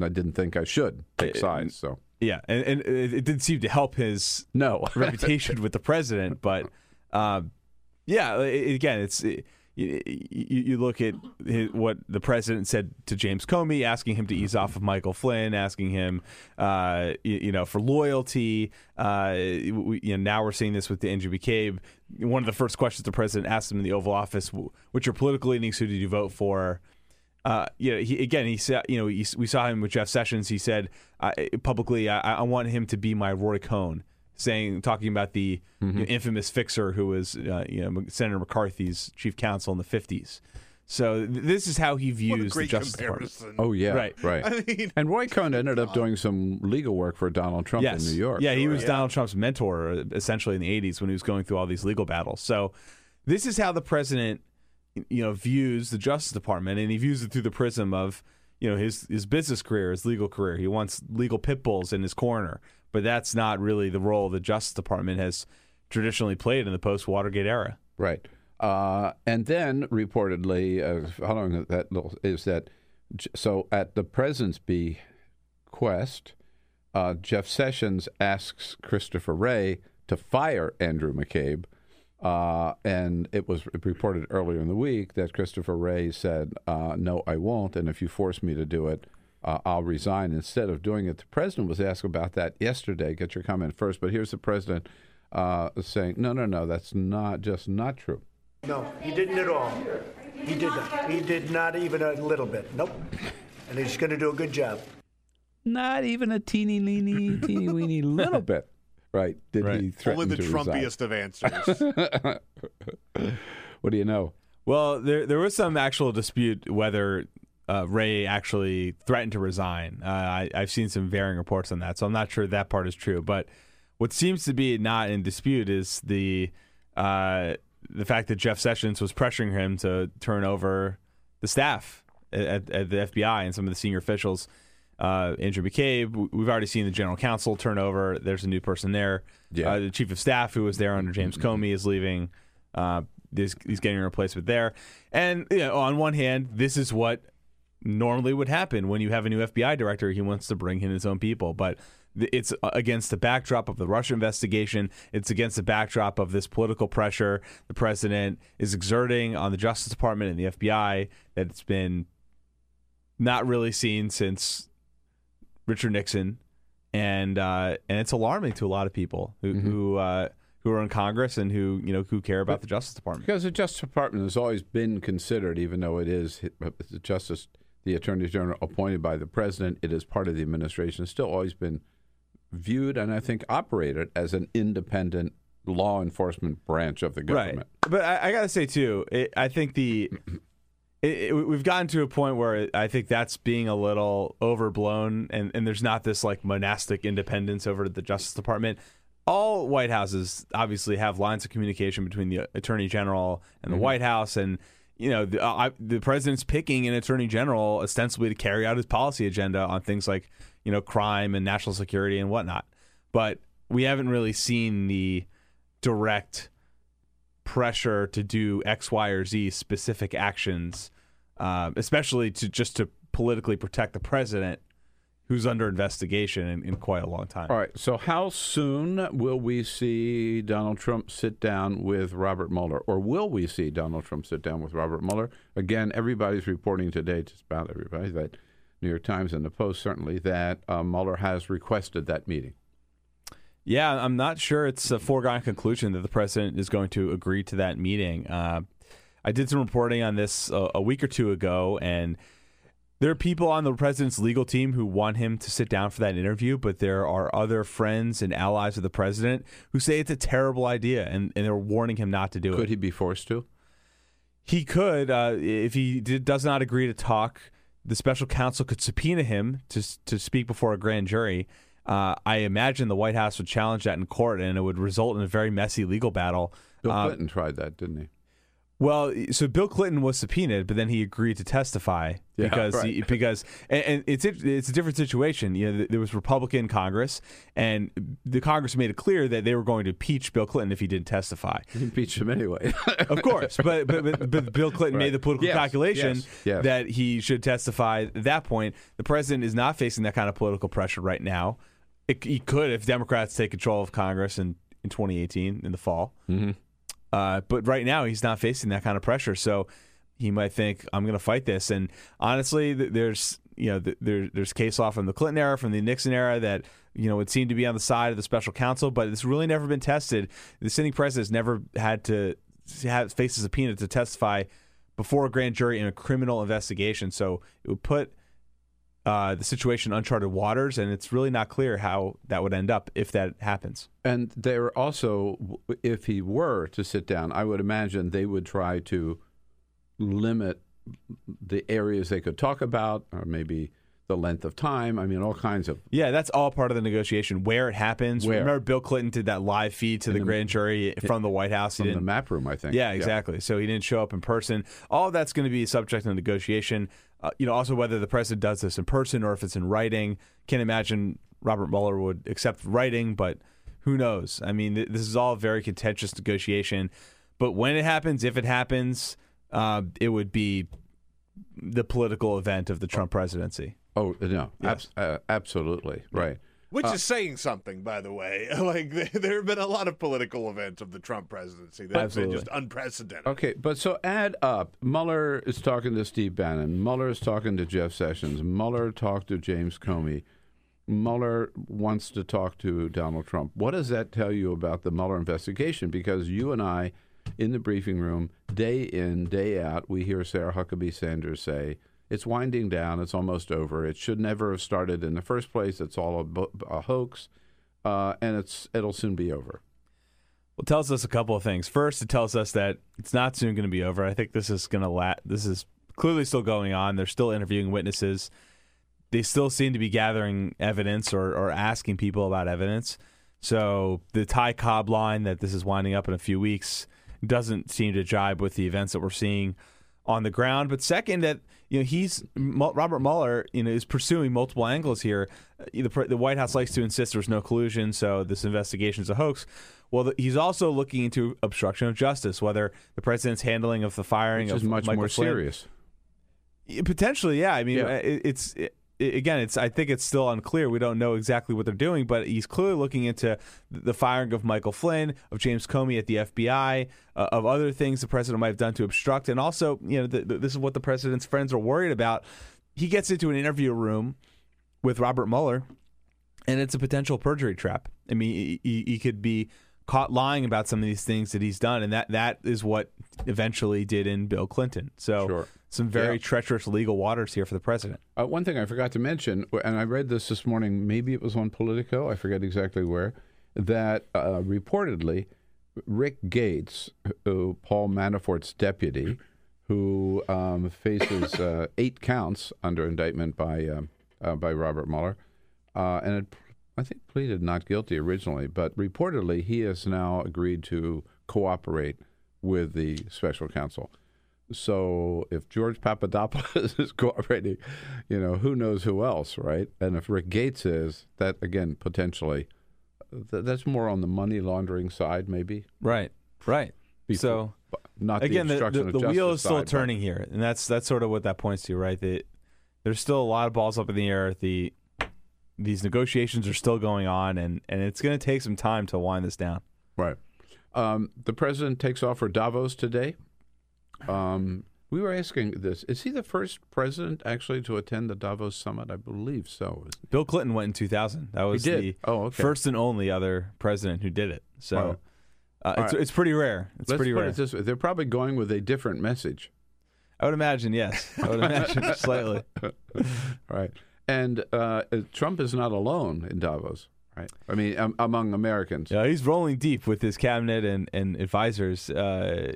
I didn't think I should take Uh, sides." So Yeah, and, and it, it didn't seem to help his no reputation with the president. But um, yeah, again, it's it, you, you look at his, what the president said to James Comey, asking him to ease off of Michael Flynn, asking him, uh, you, you know, for loyalty. Uh, we, you know, now we're seeing this with the Andrew McCabe. One of the first questions the president asked him in the Oval Office: "Which are political leanings? Who did you vote for?" uh, you know, he, again, he said, you know, he, we saw him with Jeff Sessions. He said uh, publicly, I, I want him to be my Roy Cohn, saying, talking about the you know, infamous fixer who was, uh, you know, Senator McCarthy's chief counsel in the fifties. So th- this is how he views the Justice comparison. Department. Oh yeah, right, right. I mean, and Roy Cohn ended up doing some legal work for Donald Trump yes. in New York. Yeah, he was Donald Trump's mentor uh, essentially in the 80s when he was going through all these legal battles. So this is how the president you know views the Justice Department and he views it through the prism of you know his his business career, his legal career. He wants legal pit bulls in his corner, but that's not really the role the Justice Department has traditionally played in the post Watergate era. Right. Uh, and then reportedly, uh, following that little, is that so at the president's bequest, uh, Jeff Sessions asks Christopher Wray to fire Andrew McCabe. Uh, and it was reported earlier in the week that Christopher Wray said, uh, No, I won't. And if you force me to do it, uh, I'll resign. Instead of doing it, the president was asked about that yesterday. Get your comment first. But here's the president uh, saying, No, no, no, that's not just not true. No, he didn't at all. He did not. He did not even a little bit. Nope. And he's going to do a good job. Not even a teeny weeny, teeny weeny little bit. Right. Did he threaten Only the to resign? Trumpiest of answers. what do you know? Well, there there was some actual dispute whether uh, Wray actually threatened to resign. Uh, I, I've seen some varying reports on that, so I'm not sure that part is true. But what seems to be not in dispute is the uh, the fact that Jeff Sessions was pressuring him to turn over the staff at, at the FBI and some of the senior officials. Uh, Andrew McCabe, we've already seen the general counsel turn over. There's a new person there. Yeah. Uh, the chief of staff who was there under James Comey is leaving. Uh, he's, he's getting a replacement there. And you know, on one hand, this is what normally would happen when you have a new FBI director. He wants to bring in his own people, but it's against the backdrop of the Russia investigation. It's against the backdrop of this political pressure the president is exerting on the Justice Department and the FBI that it's been not really seen since Richard Nixon, and uh, and it's alarming to a lot of people who who uh, who are in Congress and who you know who care about the Justice Department. Because the Justice Department has always been considered, even though it is the Justice, the Attorney General appointed by the President, it is part of the administration. It's still always been viewed and I think operated as an independent law enforcement branch of the government. Right. But I, I got to say too, it, I think the it, it, we've gotten to a point where I think that's being a little overblown, and and there's not this like monastic independence over the Justice Department. All White Houses obviously have lines of communication between the Attorney General and the Mhm. White House, and you know the, uh, I, the president's picking an Attorney General ostensibly to carry out his policy agenda on things like you know crime and national security and whatnot. But we haven't really seen the direct pressure to do X, Y, or Z specific actions, uh, especially to just to politically protect the president, who's under investigation in, in quite a long time. All right. So, how soon will we see Donald Trump sit down with Robert Mueller, or will we see Donald Trump sit down with Robert Mueller? Again, everybody's reporting today, just about everybody, that New York Times and the Post certainly that uh, Mueller has requested that meeting. Yeah, I'm not sure it's a foregone conclusion that the president is going to agree to that meeting. Uh, I did some reporting on this a, a week or two ago, and there are people on the president's legal team who want him to sit down for that interview, but there are other friends and allies of the president who say it's a terrible idea, and, and they're warning him not to do Could it. Could he be forced to? He could, uh, if he did, does not agree to talk. The special counsel could subpoena him to to speak before a grand jury. Uh, I imagine the White House would challenge that in court, and it would result in a very messy legal battle. Bill Uh, Clinton tried that, didn't he? well, so Bill Clinton was subpoenaed, but then he agreed to testify Yeah, because right. he, because and, and it's it's a different situation. You know, th- there was Republican Congress, and the Congress made it clear that they were going to impeach Bill Clinton if he didn't testify. Impeach him anyway. of course, but, but but but Bill Clinton Right. made the political Yes, calculation yes, yes. that he should testify. At that point, the president is not facing that kind of political pressure right now. It, he could if Democrats take control of Congress in in 2018 in the fall. Mm-hmm. Uh, but right now, he's not facing that kind of pressure. So he might think, I'm going to fight this. And honestly, th- there's you know th- there, there's case law from the Clinton era, from the Nixon era that you know would seem to be on the side of the special counsel, but it's really never been tested. The sitting president has never had to have, face a subpoena to testify before a grand jury in a criminal investigation. So it would put uh, the situation uncharted waters, and it's really not clear how that would end up if that happens. And there also, if he were to sit down, I would imagine they would try to limit the areas they could talk about, or maybe the length of time. I mean, all kinds of. Yeah, that's all part of the negotiation. Where it happens. Where? Remember, Bill Clinton did that live feed to the, the- grand jury from the White House. He From the map room, I think. Yeah, exactly. So he didn't show up in person. All that's going to be subject to negotiation. Uh, you know, also whether the president does this in person or if it's in writing. Can't imagine Robert Mueller would accept writing, but who knows? I mean, th- this is all very contentious negotiation. But when it happens, if it happens, uh, it would be the political event of the Trump presidency. Oh no, abs- uh, absolutely right. Which Uh, is saying something, by the way. Like there, there have been a lot of political events of the Trump presidency that have been just unprecedented. Okay, but so add up. Mueller is talking to Steve Bannon. Mueller is talking to Jeff Sessions. Mueller talked to James Comey. Mueller wants to talk to Donald Trump. What does that tell you about the Mueller investigation? Because you and I, in the briefing room, day in, day out, we hear Sarah Huckabee Sanders say, it's winding down. It's almost over. It should never have started in the first place. It's all a, a hoax, uh, and it's it'll soon be over. Well, it tells us a couple of things. First, it tells us that it's not soon going to be over. I think this is going to la- This is clearly still going on. They're still interviewing witnesses. They still seem to be gathering evidence or, or asking people about evidence. So the Ty Cobb line that this is winding up in a few weeks doesn't seem to jibe with the events that we're seeing on the ground. But second, that you know he's Robert Mueller, you know, is pursuing multiple angles here. Uh, The, the White House likes to insist there's no collusion, so this investigation is a hoax. Well, the, he's also looking into obstruction of justice, whether the president's handling of the firing Which of is much Michael more Flynn- serious. Potentially, yeah. I mean, Yeah. uh, it, it's it, again, it's. I think it's still unclear. We don't know exactly what they're doing, but he's clearly looking into the firing of Michael Flynn, of James Comey at the FBI, uh, of other things the president might have done to obstruct, and also, you know, the, the, this is what the president's friends are worried about. He gets into an interview room with Robert Mueller, and it's a potential perjury trap. I mean, he, he, could be caught lying about some of these things that he's done, and that that is what eventually did in Bill Clinton. So Sure. Some very Yeah. treacherous legal waters here for the president. Uh, one thing I forgot to mention, and I read this this morning, maybe it was on Politico, I forget exactly where, that uh, reportedly Rick Gates, who, Paul Manafort's deputy, who um, faces uh, eight counts under indictment by um, uh, by Robert Mueller, uh, and I think pleaded not guilty originally, but reportedly he has now agreed to cooperate with the special counsel. So if George Papadopoulos is cooperating, you know, who knows who else, right? And if Rick Gates is, that again potentially, th- that's more on the money laundering side, maybe. Right, right. so not again, the, obstruction the, the wheel is still side, but- turning here, and that's that's sort of what that points to, right? That there's still a lot of balls up in the air. The these negotiations are still going on, and and it's going to take some time to wind this down. Right. Um, the president takes off for Davos today. Um, We were asking this: Is he the first president actually to attend the Davos summit? I believe so. Bill Clinton went in 2000. That was the Oh, okay. first and only other president who did it. So Wow. uh, it's, right. it's pretty rare. It's Let's pretty rare. it They're probably going with a different message. I would imagine, yes. I would imagine slightly. right. And uh, Trump is not alone in Davos, right? I mean, um, among Americans. Yeah, he's rolling deep with his cabinet and, and advisors. Uh,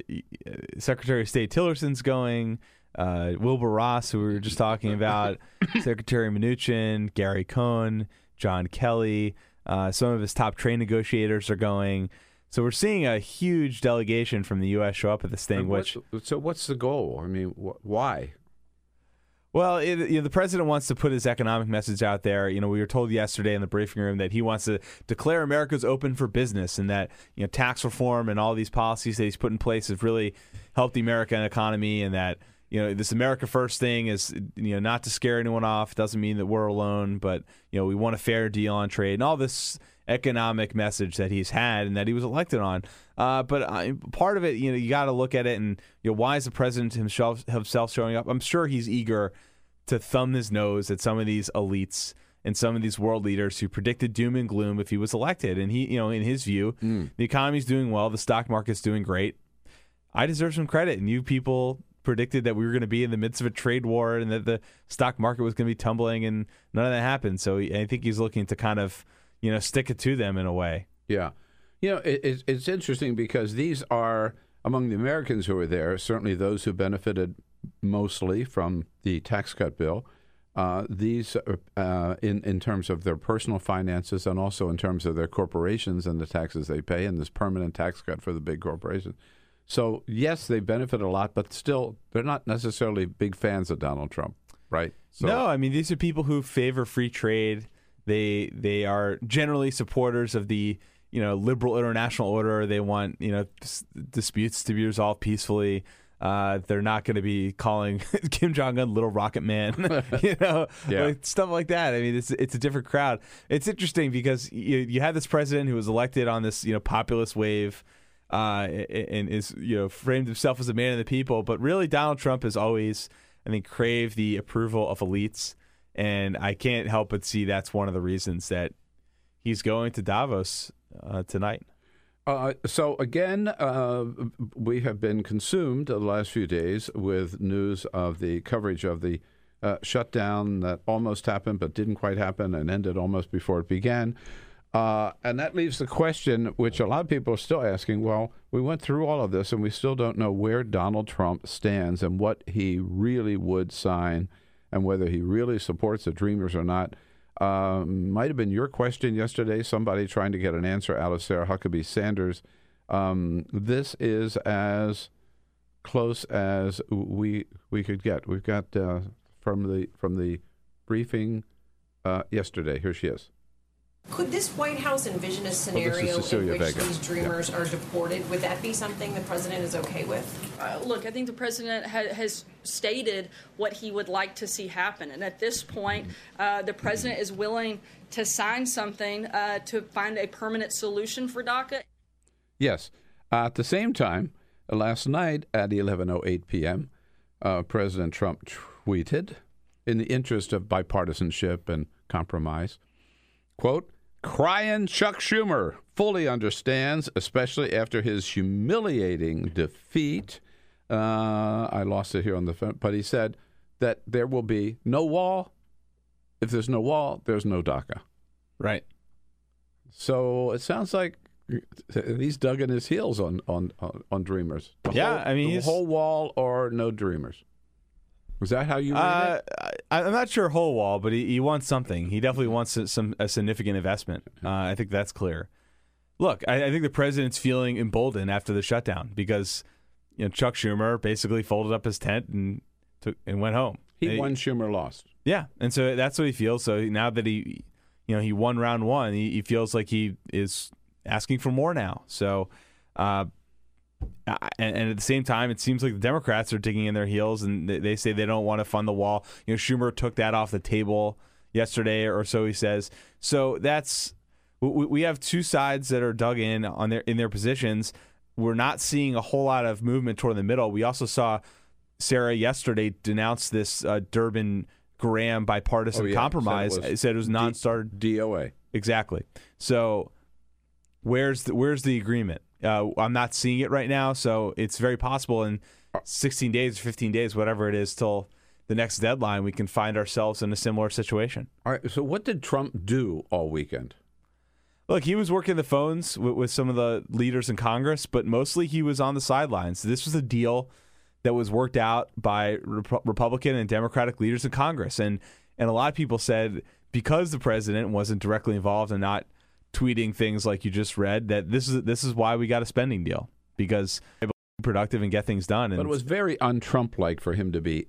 Secretary of State Tillerson's going. Uh, Wilbur Ross, who we were just talking about, Secretary Mnuchin, Gary Cohn, John Kelly. Uh, some of his top trade negotiators are going. So we're seeing a huge delegation from the U.S. show up at this thing, And which so what's the goal? I mean, wh- why? Well, it, you know, the president wants to put his economic message out there. You know, we were told yesterday in the briefing room that he wants to declare America's open for business, and that you know tax reform and all these policies that he's put in place have really helped the American economy, and that you know this America First thing is you know not to scare anyone off. It doesn't mean that we're alone, but you know we want a fair deal on trade and all this economic message that he's had and that he was elected on. Uh, but uh, part of it, you know, you got to look at it and you know why is the president himself himself showing up? I'm sure he's eager to thumb his nose at some of these elites and some of these world leaders who predicted doom and gloom if he was elected. And he, you know, in his view, the economy's doing well, the stock market's doing great. I deserve some credit, and you people predicted that we were going to be in the midst of a trade war and that the stock market was going to be tumbling, and none of that happened. So I think he's looking to kind of, you know, stick it to them in a way. Yeah. You know, it, it's, it's interesting because these are among the Americans who were there, certainly those who benefited mostly from the tax cut bill. Uh, these, uh, in in terms of their personal finances and also in terms of their corporations and the taxes they pay, and this permanent tax cut for the big corporations. So yes, they benefit a lot, but still, they're not necessarily big fans of Donald Trump, right? So, no, I mean these are people who favor free trade. They they are generally supporters of the you know liberal international order. They want you know dis- disputes to be resolved peacefully. Uh, they're not going to be calling Kim Jong Un "Little Rocket Man," you know, Yeah. like stuff like that. I mean, it's it's a different crowd. It's interesting because you you had this president who was elected on this you know populist wave, uh, and is you know framed himself as a man of the people. But really, Donald Trump has always, I think, craved the approval of elites, and I can't help but see that's one of the reasons that he's going to Davos uh, tonight. Uh, so again, uh, we have been consumed the last few days with news of the coverage of the uh, shutdown that almost happened but didn't quite happen and ended almost before it began. Uh, and that leaves the question, which a lot of people are still asking well, we went through all of this and we still don't know where Donald Trump stands and what he really would sign and whether he really supports the Dreamers or not. Um, might have been your question yesterday. Somebody trying to get an answer out of Sarah Huckabee Sanders. Um, this is as close as we we could get. We've got uh, from the from the briefing uh, yesterday. Here she is. Could this White House envision a scenario in Cecilia which Vega. these dreamers are deported? Would that be something the president is okay with? Uh, look, I think the president ha- has stated what he would like to see happen. And at this point, uh, the president is willing to sign something uh, to find a permanent solution for DACA. Yes. Uh, at the same time, uh, last night at 11:08 p.m., uh, President Trump tweeted, in the interest of bipartisanship and compromise, quote, "Crying Chuck Schumer fully understands, especially after his humiliating defeat." Uh, I lost it here on the phone, but he said that there will be no wall. If there's no wall, there's no DACA. Right. So it sounds like he's dug in his heels on on on, on Dreamers. The Yeah, whole, I mean, the whole wall or no Dreamers. Was that how you Uh, it? I, I'm not sure whole wall, but he, he wants something. He definitely wants a- some a significant investment. Uh, I think that's clear. Look, I, I think the president's feeling emboldened after the shutdown because you know Chuck Schumer basically folded up his tent and took and went home. He And won, Schumer lost. Yeah, and so that's what he feels. So now that he, you know, he won round one, he, he feels like he is asking for more now. So, uh, and, and at the same time, it seems like the Democrats are digging in their heels, and they, they say they don't want to fund the wall. You know, Schumer took that off the table yesterday, or so he says. So that's we, we have two sides that are dug in on their in their positions. We're not seeing a whole lot of movement toward the middle. We also saw Sarah yesterday denounce this uh, Durbin Graham bipartisan Oh, yeah. compromise. Said it was said it was non-starter DOA. Exactly. So where's the, where's the agreement? Uh, I'm not seeing it right now, so it's very possible in 16 days, 15 days, whatever it is, till the next deadline, we can find ourselves in a similar situation. All right. So what did Trump do all weekend? Look, he was working the phones with, with some of the leaders in Congress, but mostly he was on the sidelines. This was a deal that was worked out by Rep- Republican and Democratic leaders in Congress, and and a lot of people said because the president wasn't directly involved and not tweeting things like you just read that this is this is why we got a spending deal because productive and get things done. And But it was very un-Trump like for him to be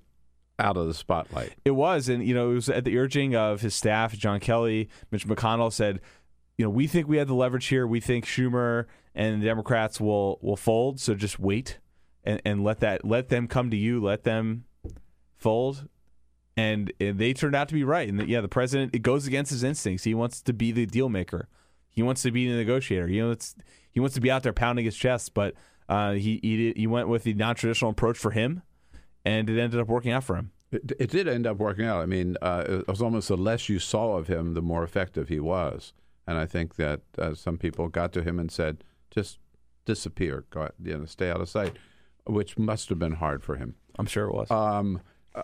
out of the spotlight. It was, and you know, it was at the urging of his staff. John Kelly, Mitch McConnell said, you know, we think we have the leverage here. We think Schumer and the Democrats will will fold. So just wait and, and let that let them come to you. Let them fold. And, and they turned out to be right. And the, yeah, the president it goes against his instincts. He wants to be the deal maker. He wants to be the negotiator. He wants he wants to be out there pounding his chest. But uh, he he, he went with the non traditional approach for him, and it ended up working out for him. It, it did end up working out. I mean, uh, it was almost the less you saw of him, the more effective he was. And I think that uh, some people got to him and said, "Just disappear, go, you know, stay out of sight," which must have been hard for him. I'm sure it was. Um,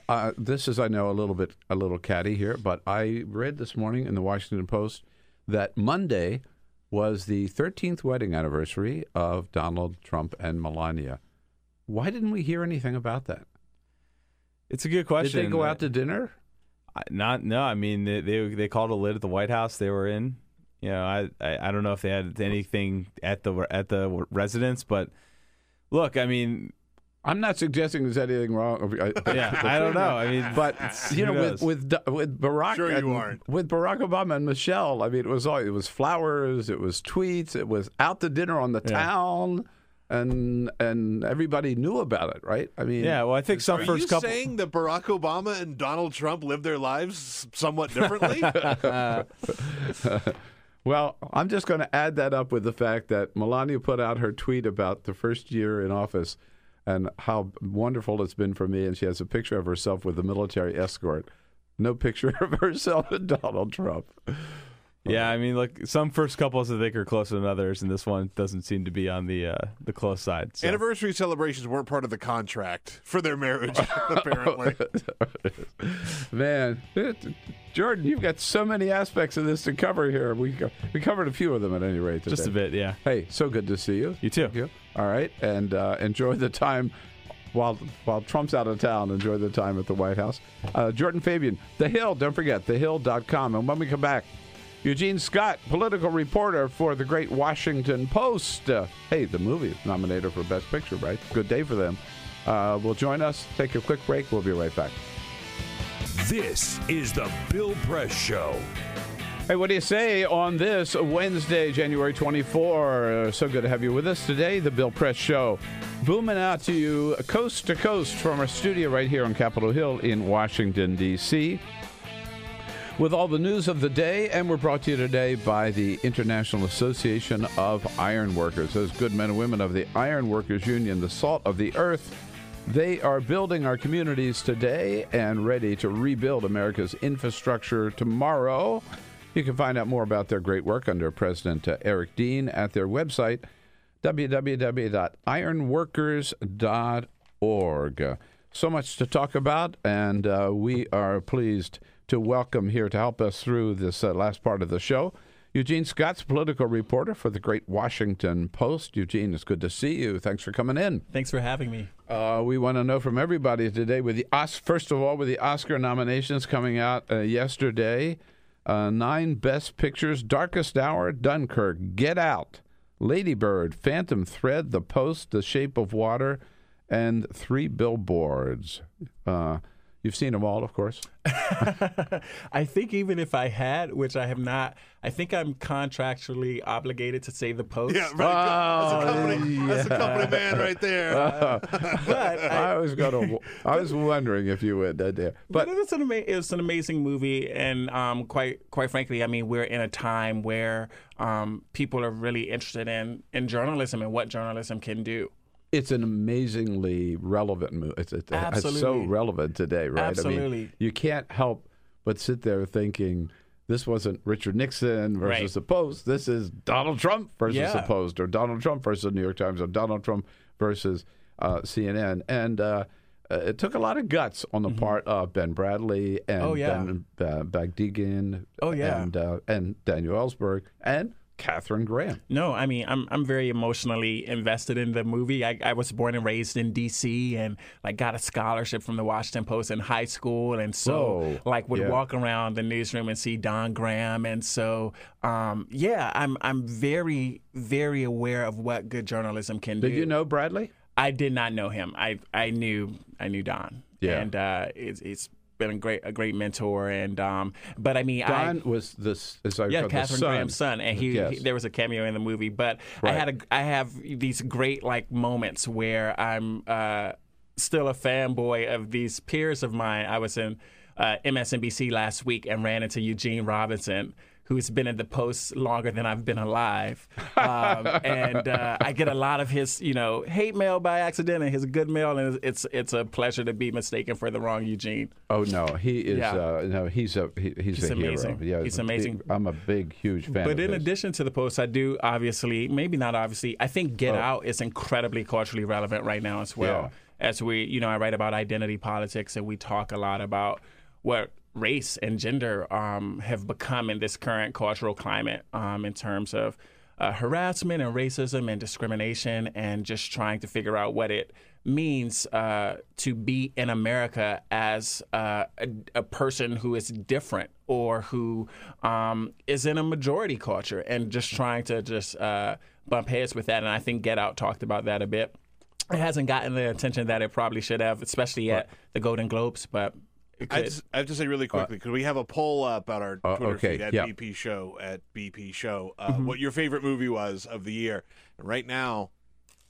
uh, this is, I know, a little bit a little catty here, but I read this morning in the Washington Post that Monday was the 13th wedding anniversary of Donald Trump and Melania. Why didn't we hear anything about that? It's a good question. Did they go out to dinner? I- Not no. I mean, they they, they called a lid at the White House. They were in. You know, I, I I don't know if they had anything at the at the residence, but look, I mean, I'm not suggesting there's anything wrong. Uh, yeah, I don't know. I mean, but you know, with with with Barack, Sure you aren't. with Barack Obama and Michelle. I mean, it was all it was flowers, it was tweets, it was out to dinner on the town, and and everybody knew about it, right? I mean, yeah. Well, I think some Are first you couple. saying that Barack Obama and Donald Trump live their lives somewhat differently? well, I'm just going to add that up with the fact that Melania put out her tweet about the first year in office and how wonderful it's been for me. And she has a picture of herself with a military escort. No picture of herself and Donald Trump. Yeah, I mean, look, some first couples I think are closer than others, and this one doesn't seem to be on the uh, the close side. So. Anniversary celebrations weren't part of the contract for their marriage, apparently. Man, Jordan, you've got so many aspects of this to cover here. We we covered a few of them at any rate. Today. Just a bit, yeah. Hey, so good to see you. You too. you. All right, and uh, enjoy the time while while Trump's out of town. Enjoy the time at the White House. Uh, Jordan Fabian, The Hill. Don't forget thehill.com. And when we come back, Eugene Scott, political reporter for the Great Washington Post. Uh, hey, the movie is nominated for Best Picture, right? Good day for them. Uh, will join us. Take a quick break. We'll be right back. This is the Bill Press Show. Hey, what do you say on this Wednesday, January 24? Uh, so good to have you with us today. The Bill Press Show. Booming out to you coast to coast from our studio right here on Capitol Hill in Washington, D.C. With all the news of the day, and we're brought to you today by the International Association of Iron Workers. Those good men and women of the Iron Workers Union, the salt of the earth. They are building our communities today and ready to rebuild America's infrastructure tomorrow. You can find out more about their great work under President Eric Dean at their website, www.ironworkers.org. So much to talk about, and uh, we are pleased to welcome here to help us through this uh, last part of the show. Eugene Scott's political reporter for the Great Washington Post. Eugene, it's good to see you. Thanks for coming in. Thanks for having me. Uh, we want to know from everybody today with the Os- first of all with the Oscar nominations coming out uh, yesterday, uh, nine Best Pictures: Darkest Hour, Dunkirk, Get Out, Lady Bird, Phantom Thread, The Post, The Shape of Water, and Three Billboards. Uh, you've seen them all, of course. I think even if I had, which I have not, I think I'm contractually obligated to say the post. Yeah, right. That's a company, that's a company man right there. but I, was gonna. I was wondering if you would. Uh, there. But, it was an ama- it was an amazing movie, and um, quite quite frankly, I mean, we're in a time where um, people are really interested in in journalism and what journalism can do. It's an amazingly relevant movie. It's, it's, it's so relevant today, right? I mean, Absolutely. you can't help but sit there thinking this wasn't Richard Nixon versus Right. the Post. This is Donald Trump versus the Post, or Donald Trump versus the New York Times, or Donald Trump versus uh, CNN. And uh, uh, it took a lot of guts on the part of Ben Bradlee and Mm-hmm. Oh, yeah. Ben uh, Bagdikian Oh, yeah. and, uh, and Daniel Ellsberg and Katharine Graham. No, I mean I'm I'm very emotionally invested in the movie. I, I was born and raised in D.C. and like got a scholarship from the Washington Post in high school, and so Whoa. like would Yeah. walk around the newsroom and see Don Graham, and so um, yeah, I'm I'm very very aware of what good journalism can do. Did you know Bradlee? I did not know him. I I knew I knew Don. Yeah. and uh, it's it's been a great a great mentor, and um, but I mean I. Was this, as I Yeah, the Katharine son. Graham's son, and he, Yes. he- there was a cameo in the movie. But I had a I have these great like moments where I'm uh, still a fanboy of these peers of mine. I was in uh, MSNBC last week and ran into Eugene Robinson. Who's been in the post longer than I've been alive, um, and uh, I get a lot of his, you know, hate mail by accident and his good mail, and it's it's a pleasure to be mistaken for the wrong Eugene. Oh no, he is. Yeah. Uh, no, he's a he, he's, He's a amazing. hero. Yeah, He's amazing. I'm a big, huge fan. But in his. addition to the post, I do obviously, maybe not obviously, I think Get Oh. Out is incredibly culturally relevant right now as well. As we, you know, I write about identity politics and we talk a lot about what race and gender um, have become in this current cultural climate um, in terms of uh, harassment and racism and discrimination and just trying to figure out what it means uh, to be in America as uh, a, a person who is different or who um, is in a majority culture and just trying to just uh, bump heads with that. And I think Get Out talked about that a bit. It hasn't gotten the attention that it probably should have, especially at the Golden Globes, but I, just, I have to say really quickly because we have a poll up on our Uh, Twitter okay, feed at yeah. BP Show at BP Show uh, Mm-hmm. what your favorite movie was of the year. And right now,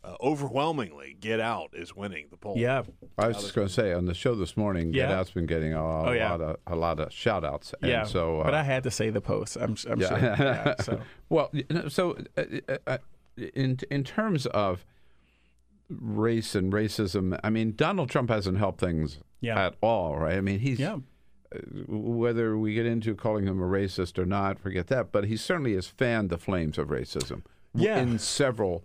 uh, overwhelmingly, Get Out is winning the poll. yeah. I was just going to say on the show this morning, Get Yeah. Out's been getting a, Oh, yeah. lot of a lot of shout outs. Yeah. So, uh, but I had to say the post. I'm, I'm yeah. sure. So. well, so uh, uh, uh, in in terms of race and racism, I mean, Donald Trump hasn't helped things Yeah. at all, right? I mean, he's Yeah. uh, whether we get into calling him a racist or not, forget that. But he certainly has fanned the flames of racism Yeah. in several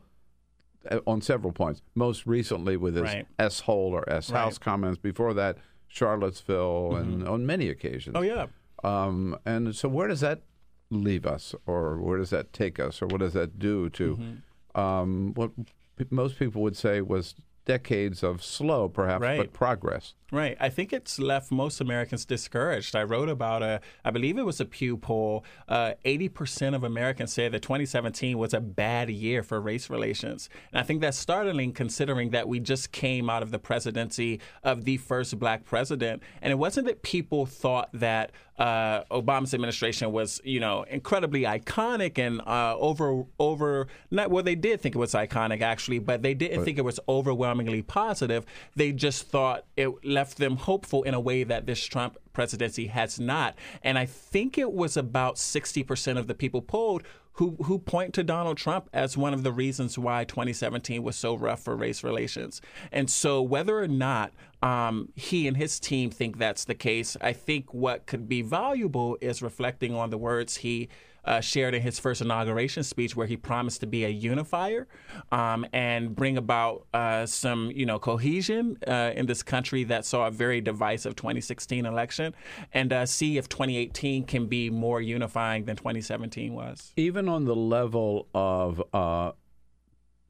uh, on several points. Most recently with his Right. S hole or S house Right. Mm-hmm. comments. Before that, Charlottesville, and on many occasions. Oh, yeah. Um, and so, where does that leave us, or where does that take us, or what does that do to Mm-hmm. um, what p- most people would say was decades of slow, perhaps, Right. but progress? Right. I think it's left most Americans discouraged. I wrote about a, I believe it was a Pew poll. Uh, 80% of Americans said that 2017 was a bad year for race relations. And I think that's startling considering that we just came out of the presidency of the first black president. And it wasn't that people thought that uh, Obama's administration was, you know, incredibly iconic and uh, over, over, not, well, they did think it was iconic actually, but they didn't think it was overwhelmingly positive. They just thought it left them hopeful in a way that this Trump presidency has not. And I think it was about 60% of the people polled who, who point to Donald Trump as one of the reasons why 2017 was so rough for race relations. And so, whether or not um, he and his team think that's the case, I think what could be valuable is reflecting on the words he uh, shared in his first inauguration speech, where he promised to be a unifier um, and bring about uh, some, you know, cohesion uh, in this country that saw a very divisive 2016 election, and uh, see if 2018 can be more unifying than 2017 was. Even on the level of uh,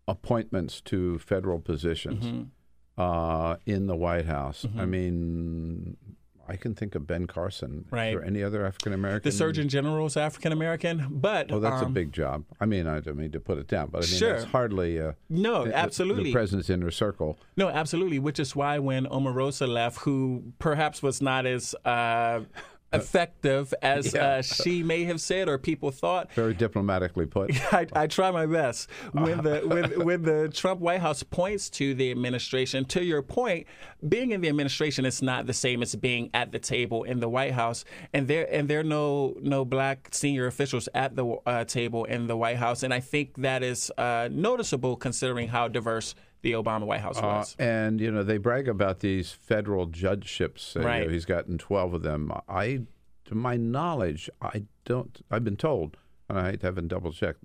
appointments to federal positions Mm-hmm. uh, in the White House, I mean, I can think of Ben Carson. Right. There any other African American? The Surgeon General is African American, but Oh, that's a um, big job. I mean, I don't mean to put it down, but I mean, Sure. that's hardly uh, No, the- absolutely. the president's inner circle. No, absolutely. Which is why when Omarosa left, who perhaps was not as uh, effective as Yeah. uh, she may have said or people thought, Very diplomatically put. I, I try my best. When the when, when the Trump White House points to the administration, to your point, being in the administration is not the same as being at the table in the White House, and there and there are no no black senior officials at the uh, table in the White House, and I think that is uh, noticeable considering how diverse the Obama White House Uh, was. and you know they brag about these federal judgeships. Uh, you know, Right. he's gotten twelve of them. I, to my knowledge, I don't. I've been told, and I haven't double checked.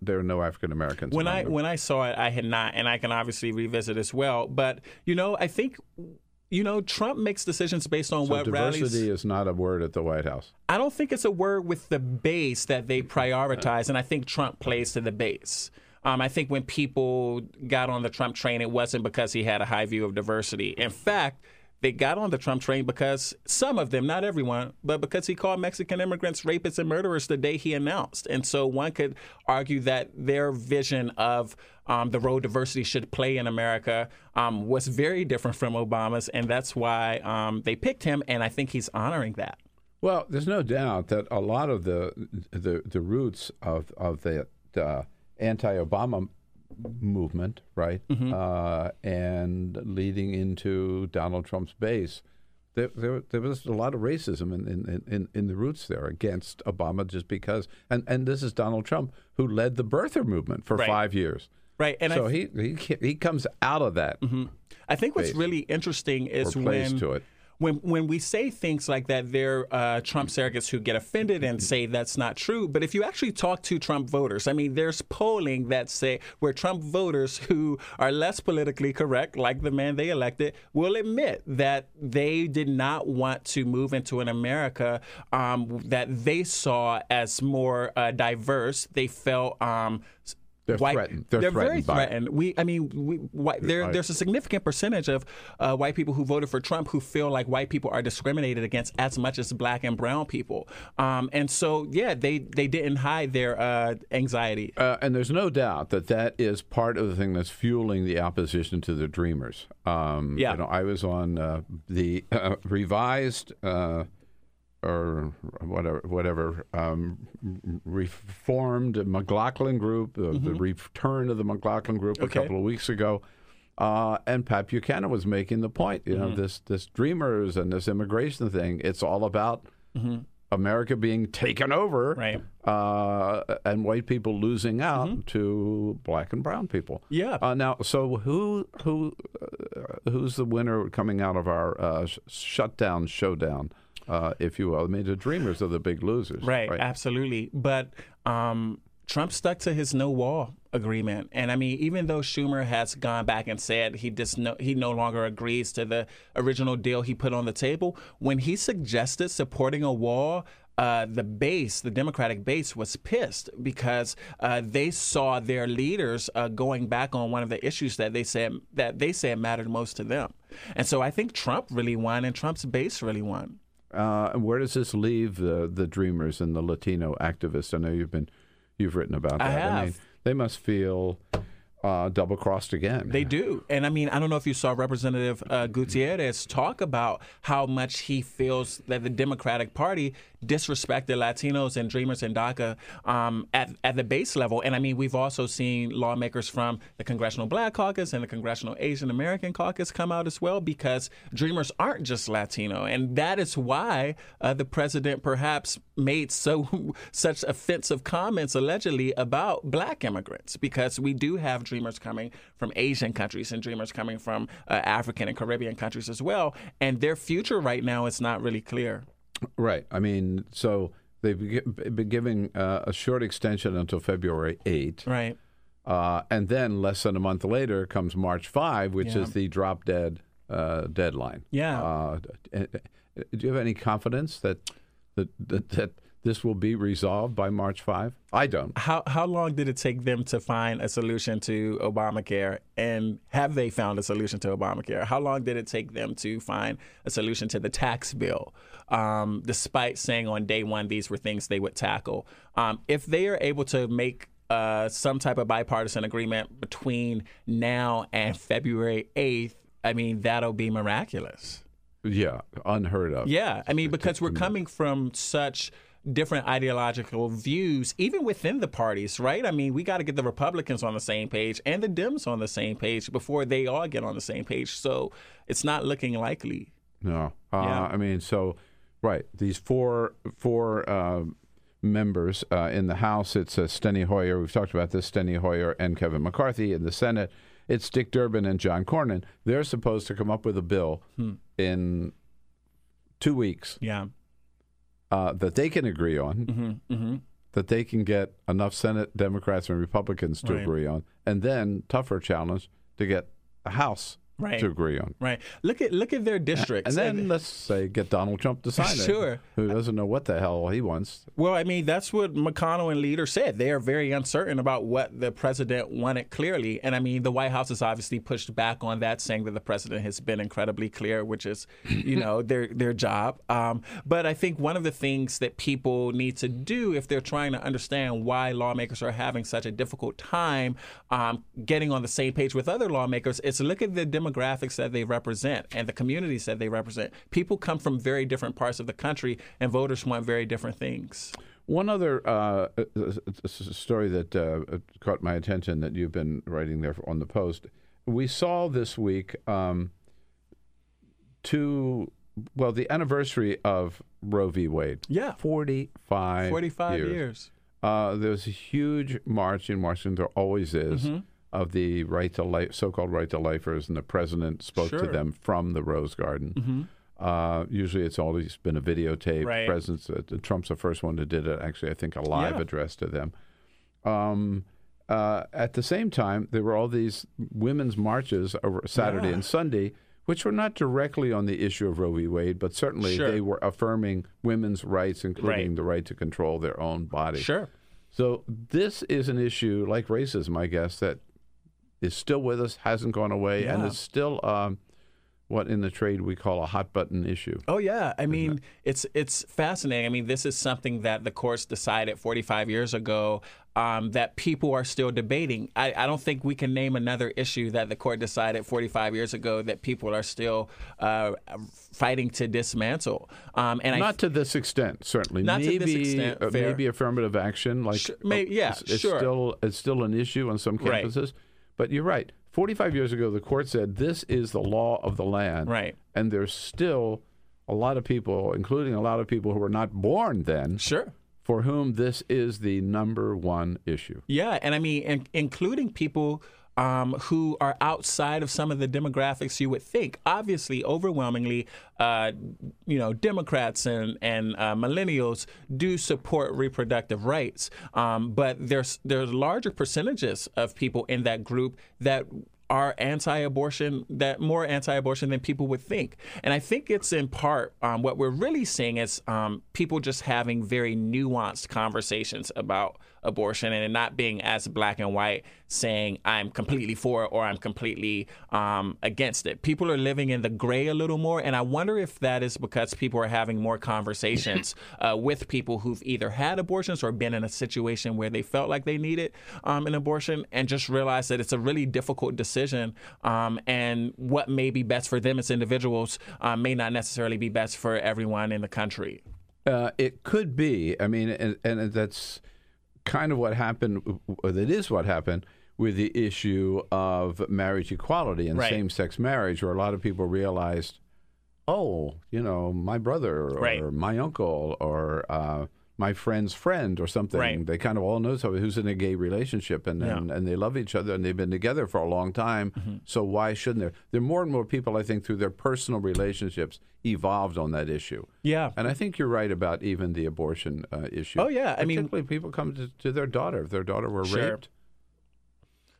There are no African Americans. when I them. when I saw it, I had not, and I can obviously revisit as well. But you know, I think you know Trump makes decisions based on so what diversity rallies. is not a word at the White House. I don't think it's a word with the base that they prioritize, and I think Trump plays to the base. Um, I think when people got on the Trump train, it wasn't because he had a high view of diversity. In fact, they got on the Trump train because some of them, not everyone, but because he called Mexican immigrants rapists and murderers the day he announced. And so one could argue that their vision of um, the role diversity should play in America um, was very different from Obama's, and that's why um, they picked him. And I think he's honoring that. Well, there's no doubt that a lot of the the, the roots of of the uh, anti-Obama movement, right, uh, and leading into Donald Trump's base, there, there, there was a lot of racism in, in, in, in the roots there against Obama just because, and, and this is Donald Trump who led the birther movement for Right. five years. Right, and I so th- he, he he comes out of that. I think what's really interesting is when to it. When when we say things like that, there are uh, Trump surrogates who get offended and say that's not true. But if you actually talk to Trump voters, I mean, there's polling that say where Trump voters who are less politically correct, like the man they elected, will admit that they did not want to move into an America um, that they saw as more uh, diverse. They felt. Um, They're white, threatened. They're very threatened by it. threatened. We, I mean, we, white, there, there's a significant percentage of uh, white people who voted for Trump who feel like white people are discriminated against as much as black and brown people. Um, and so, yeah, they, they didn't hide their uh, anxiety. Uh, and there's no doubt that that is part of the thing that's fueling the opposition to the Dreamers. Um, Yeah. You know, I was on uh, the uh, revised uh, or whatever, whatever um, reformed McLaughlin group, uh, the return of the McLaughlin group a Mm-hmm. Couple of weeks ago. Uh, and Pat Buchanan was making the point, you know, Mhm. this this Dreamers and this immigration thing. It's all about Mhm. America being taken over, Right. uh, and white people losing out to black and brown people. Yeah. Uh, now, so who who uh, who's the winner coming out of our uh, sh- shutdown showdown, uh, if you will? I mean, the Dreamers are the big losers, Right, absolutely. But um, Trump stuck to his no wall agreement, and I mean, even though Schumer has gone back and said he just no, he no longer agrees to the original deal he put on the table, when he suggested supporting a wall. Uh, the base, the Democratic base, was pissed because uh, they saw their leaders uh, going back on one of the issues that they said that they said mattered most to them, and so I think Trump really won, and Trump's base really won. Uh, and where does this leave the the Dreamers and the Latino activists? I know you've been you've written about I that. mean, they must feel uh, double crossed again. They do. And I mean, I don't know if you saw Representative uh, Gutierrez talk about how much he feels that the Democratic Party disrespected Latinos and Dreamers and DACA um, at, at the base level. And I mean, we've also seen lawmakers from the Congressional Black Caucus and the Congressional Asian American Caucus come out as well because Dreamers aren't just Latino. And that is why uh, the president perhaps made so such offensive comments allegedly about black immigrants because we do have dreamers coming from Asian countries and dreamers coming from uh, African and Caribbean countries as well and their future right now is not really clear. Right. I mean, so they've been giving uh, a short extension until February 8. Right. Uh, and then less than a month later comes March 5, which Yeah. is the drop dead uh, deadline. Yeah. Uh, do you have any confidence that, that, that, that this will be resolved by March 5? I don't. How how long did it take them to find a solution to Obamacare and have they found a solution to Obamacare? How long did it take them to find a solution to the tax bill? Um, despite saying on day one these were things they would tackle. Um, if they are able to make uh, some type of bipartisan agreement between now and February 8th, I mean, that'll be miraculous. Yeah, unheard of. Yeah, I mean, because we're coming from such different ideological views, even within the parties, right? I mean, we got to get the Republicans on the same page and the Dems on the same page before they all get on the same page. So it's not looking likely. No. Uh, Yeah. I mean, so, right. These four four uh, members uh, in the House, it's uh, Steny Hoyer. We've talked about this, Steny Hoyer and Kevin McCarthy. In the Senate, It's Dick Durbin and John Cornyn. They're supposed to come up with a bill Hmm. in two weeks Yeah. Uh, that they can agree on, hmm hmm that they can get enough Senate Democrats and Republicans to Right. agree on, and then tougher challenge to get the House Right. to agree on. Right. Look at look at their districts. And then let's say get Donald Trump to sign it. Sure. Who doesn't know what the hell he wants. Well, I mean, that's what McConnell and Leader said. They are very uncertain about what the president wanted clearly. And I mean, the White House has obviously pushed back on that, saying that the president has been incredibly clear, which is, you know, their their job. Um, but I think one of the things that people need to do if they're trying to understand why lawmakers are having such a difficult time um, getting on the same page with other lawmakers is look at the demographics that they represent and the communities that they represent. People come from very different parts of the country, and voters want very different things. One other uh, uh, story that uh, caught my attention that you've been writing there on the Post. We saw this week um, two, well, the anniversary of Roe v. Wade. Yeah. 45 45 years. years. Uh, there's a huge march in Washington. There always is. Mhm. Of the right to life, so-called right to lifers, and the president spoke to them from the Rose Garden. Mhm. Uh, usually, it's always been a videotape. Right. Presidents, uh, Trump's the first one to did it. Actually, I think a live Yeah. address to them. Um, uh, at the same time, there were all these women's marches over Saturday Yeah. and Sunday, which were not directly on the issue of Roe v. Wade, but certainly Sure. they were affirming women's rights, including Right. the right to control their own body. Sure. So this is an issue like racism, I guess, that is still with us, hasn't gone away, and is still um, what in the trade we call a hot button issue. Oh yeah, I mean it's it's fascinating. I mean this is something that the courts decided 45 years ago um, that people are still debating. I, I don't think we can name another issue that the court decided 45 years ago that people are still uh, fighting to dismantle. Um, and I not to this extent, certainly. Not to maybe, this extent, uh, maybe affirmative action, like Sure, may- yeah, it's, it's sure. still it's still an issue on some Right. But you're right. 45 years ago, the court said this is the law of the land, Right. And there's still a lot of people, including a lot of people who were not born then, sure, for whom this is the number one issue. Yeah, and I mean, in, including people um, who are outside of some of the demographics you would think. Obviously, overwhelmingly, uh, you know, Democrats and and uh, millennials do support reproductive rights, um, but there's there's larger percentages of people in that group that are anti-abortion, that more anti-abortion than people would think. And I think it's in part um, what we're really seeing is um, people just having very nuanced conversations about abortion and not being as black and white, saying I'm completely for it or I'm completely um, against it. People are living in the gray a little more, and I wonder if that is because people are having more conversations uh, with people who've either had abortions or been in a situation where they felt like they needed um, an abortion and just realize that it's a really difficult decision, um, and what may be best for them as individuals uh, may not necessarily be best for everyone in the country. Uh, it could be. I mean, and, and that's kind of what happened. Or that is what happened with the issue of marriage equality and Right. same-sex marriage, where a lot of people realized, oh, you know, my brother or Right. my uncle or uh, my friend's friend or something. Right. They kind of all know somebody who's in a gay relationship and, and, and they love each other and they've been together for a long time. Mm-hmm. So why shouldn't there? There are more and more people, I think, through their personal relationships, evolved on that issue. Yeah. And I think you're right about even the abortion uh, issue. Oh, yeah. I mean- people come to, to their daughter if their daughter were Sure. raped.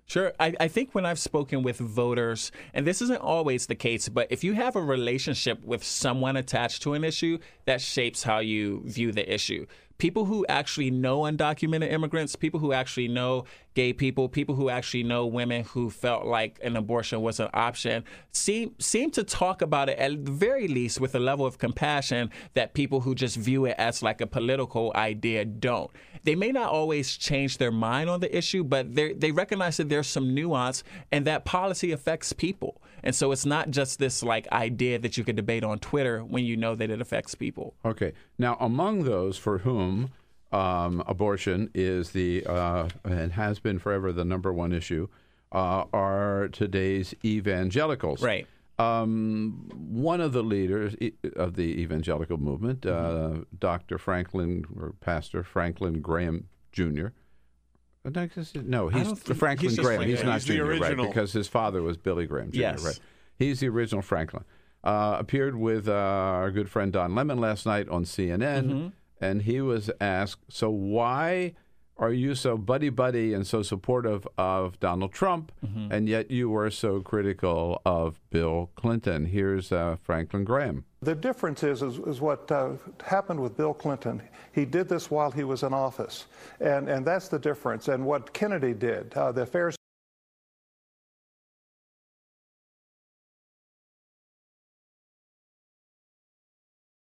Sure. I, I think when I've spoken with voters, and this isn't always the case, but if you have a relationship with someone attached to an issue, that shapes how you view the issue. People who actually know undocumented immigrants, people who actually know gay people, people who actually know women who felt like an abortion was an option, seem seem to talk about it at the very least with a level of compassion that people who just view it as like a political idea don't. They may not always change their mind on the issue, but they they recognize that there's some nuance and that policy affects people. And so it's not just this like idea that you could debate on Twitter when you know that it affects people. Okay. Now, among those for whom um, abortion is the uh, and has been forever the number one issue uh, are today's evangelicals. Right. Um, one of the leaders of the evangelical movement, uh, Dr. Franklin or Pastor Franklin Graham Jr., no, he's Franklin he's Graham. He's Franklin. not He's the Junior, right? Because his father was Billy Graham Jr. Yes. Right. He's the original Franklin. Uh, appeared with uh, our good friend Don Lemon last night on CNN, Mm-hmm. And he was asked, "So why are you so buddy buddy and so supportive of Donald Trump, Mm-hmm. and yet you were so critical of Bill Clinton?" Here's uh, Franklin Graham. The difference is, is, is what uh, happened with Bill Clinton. He did this while he was in office, and, and that's the difference. And what Kennedy did, uh, the affairs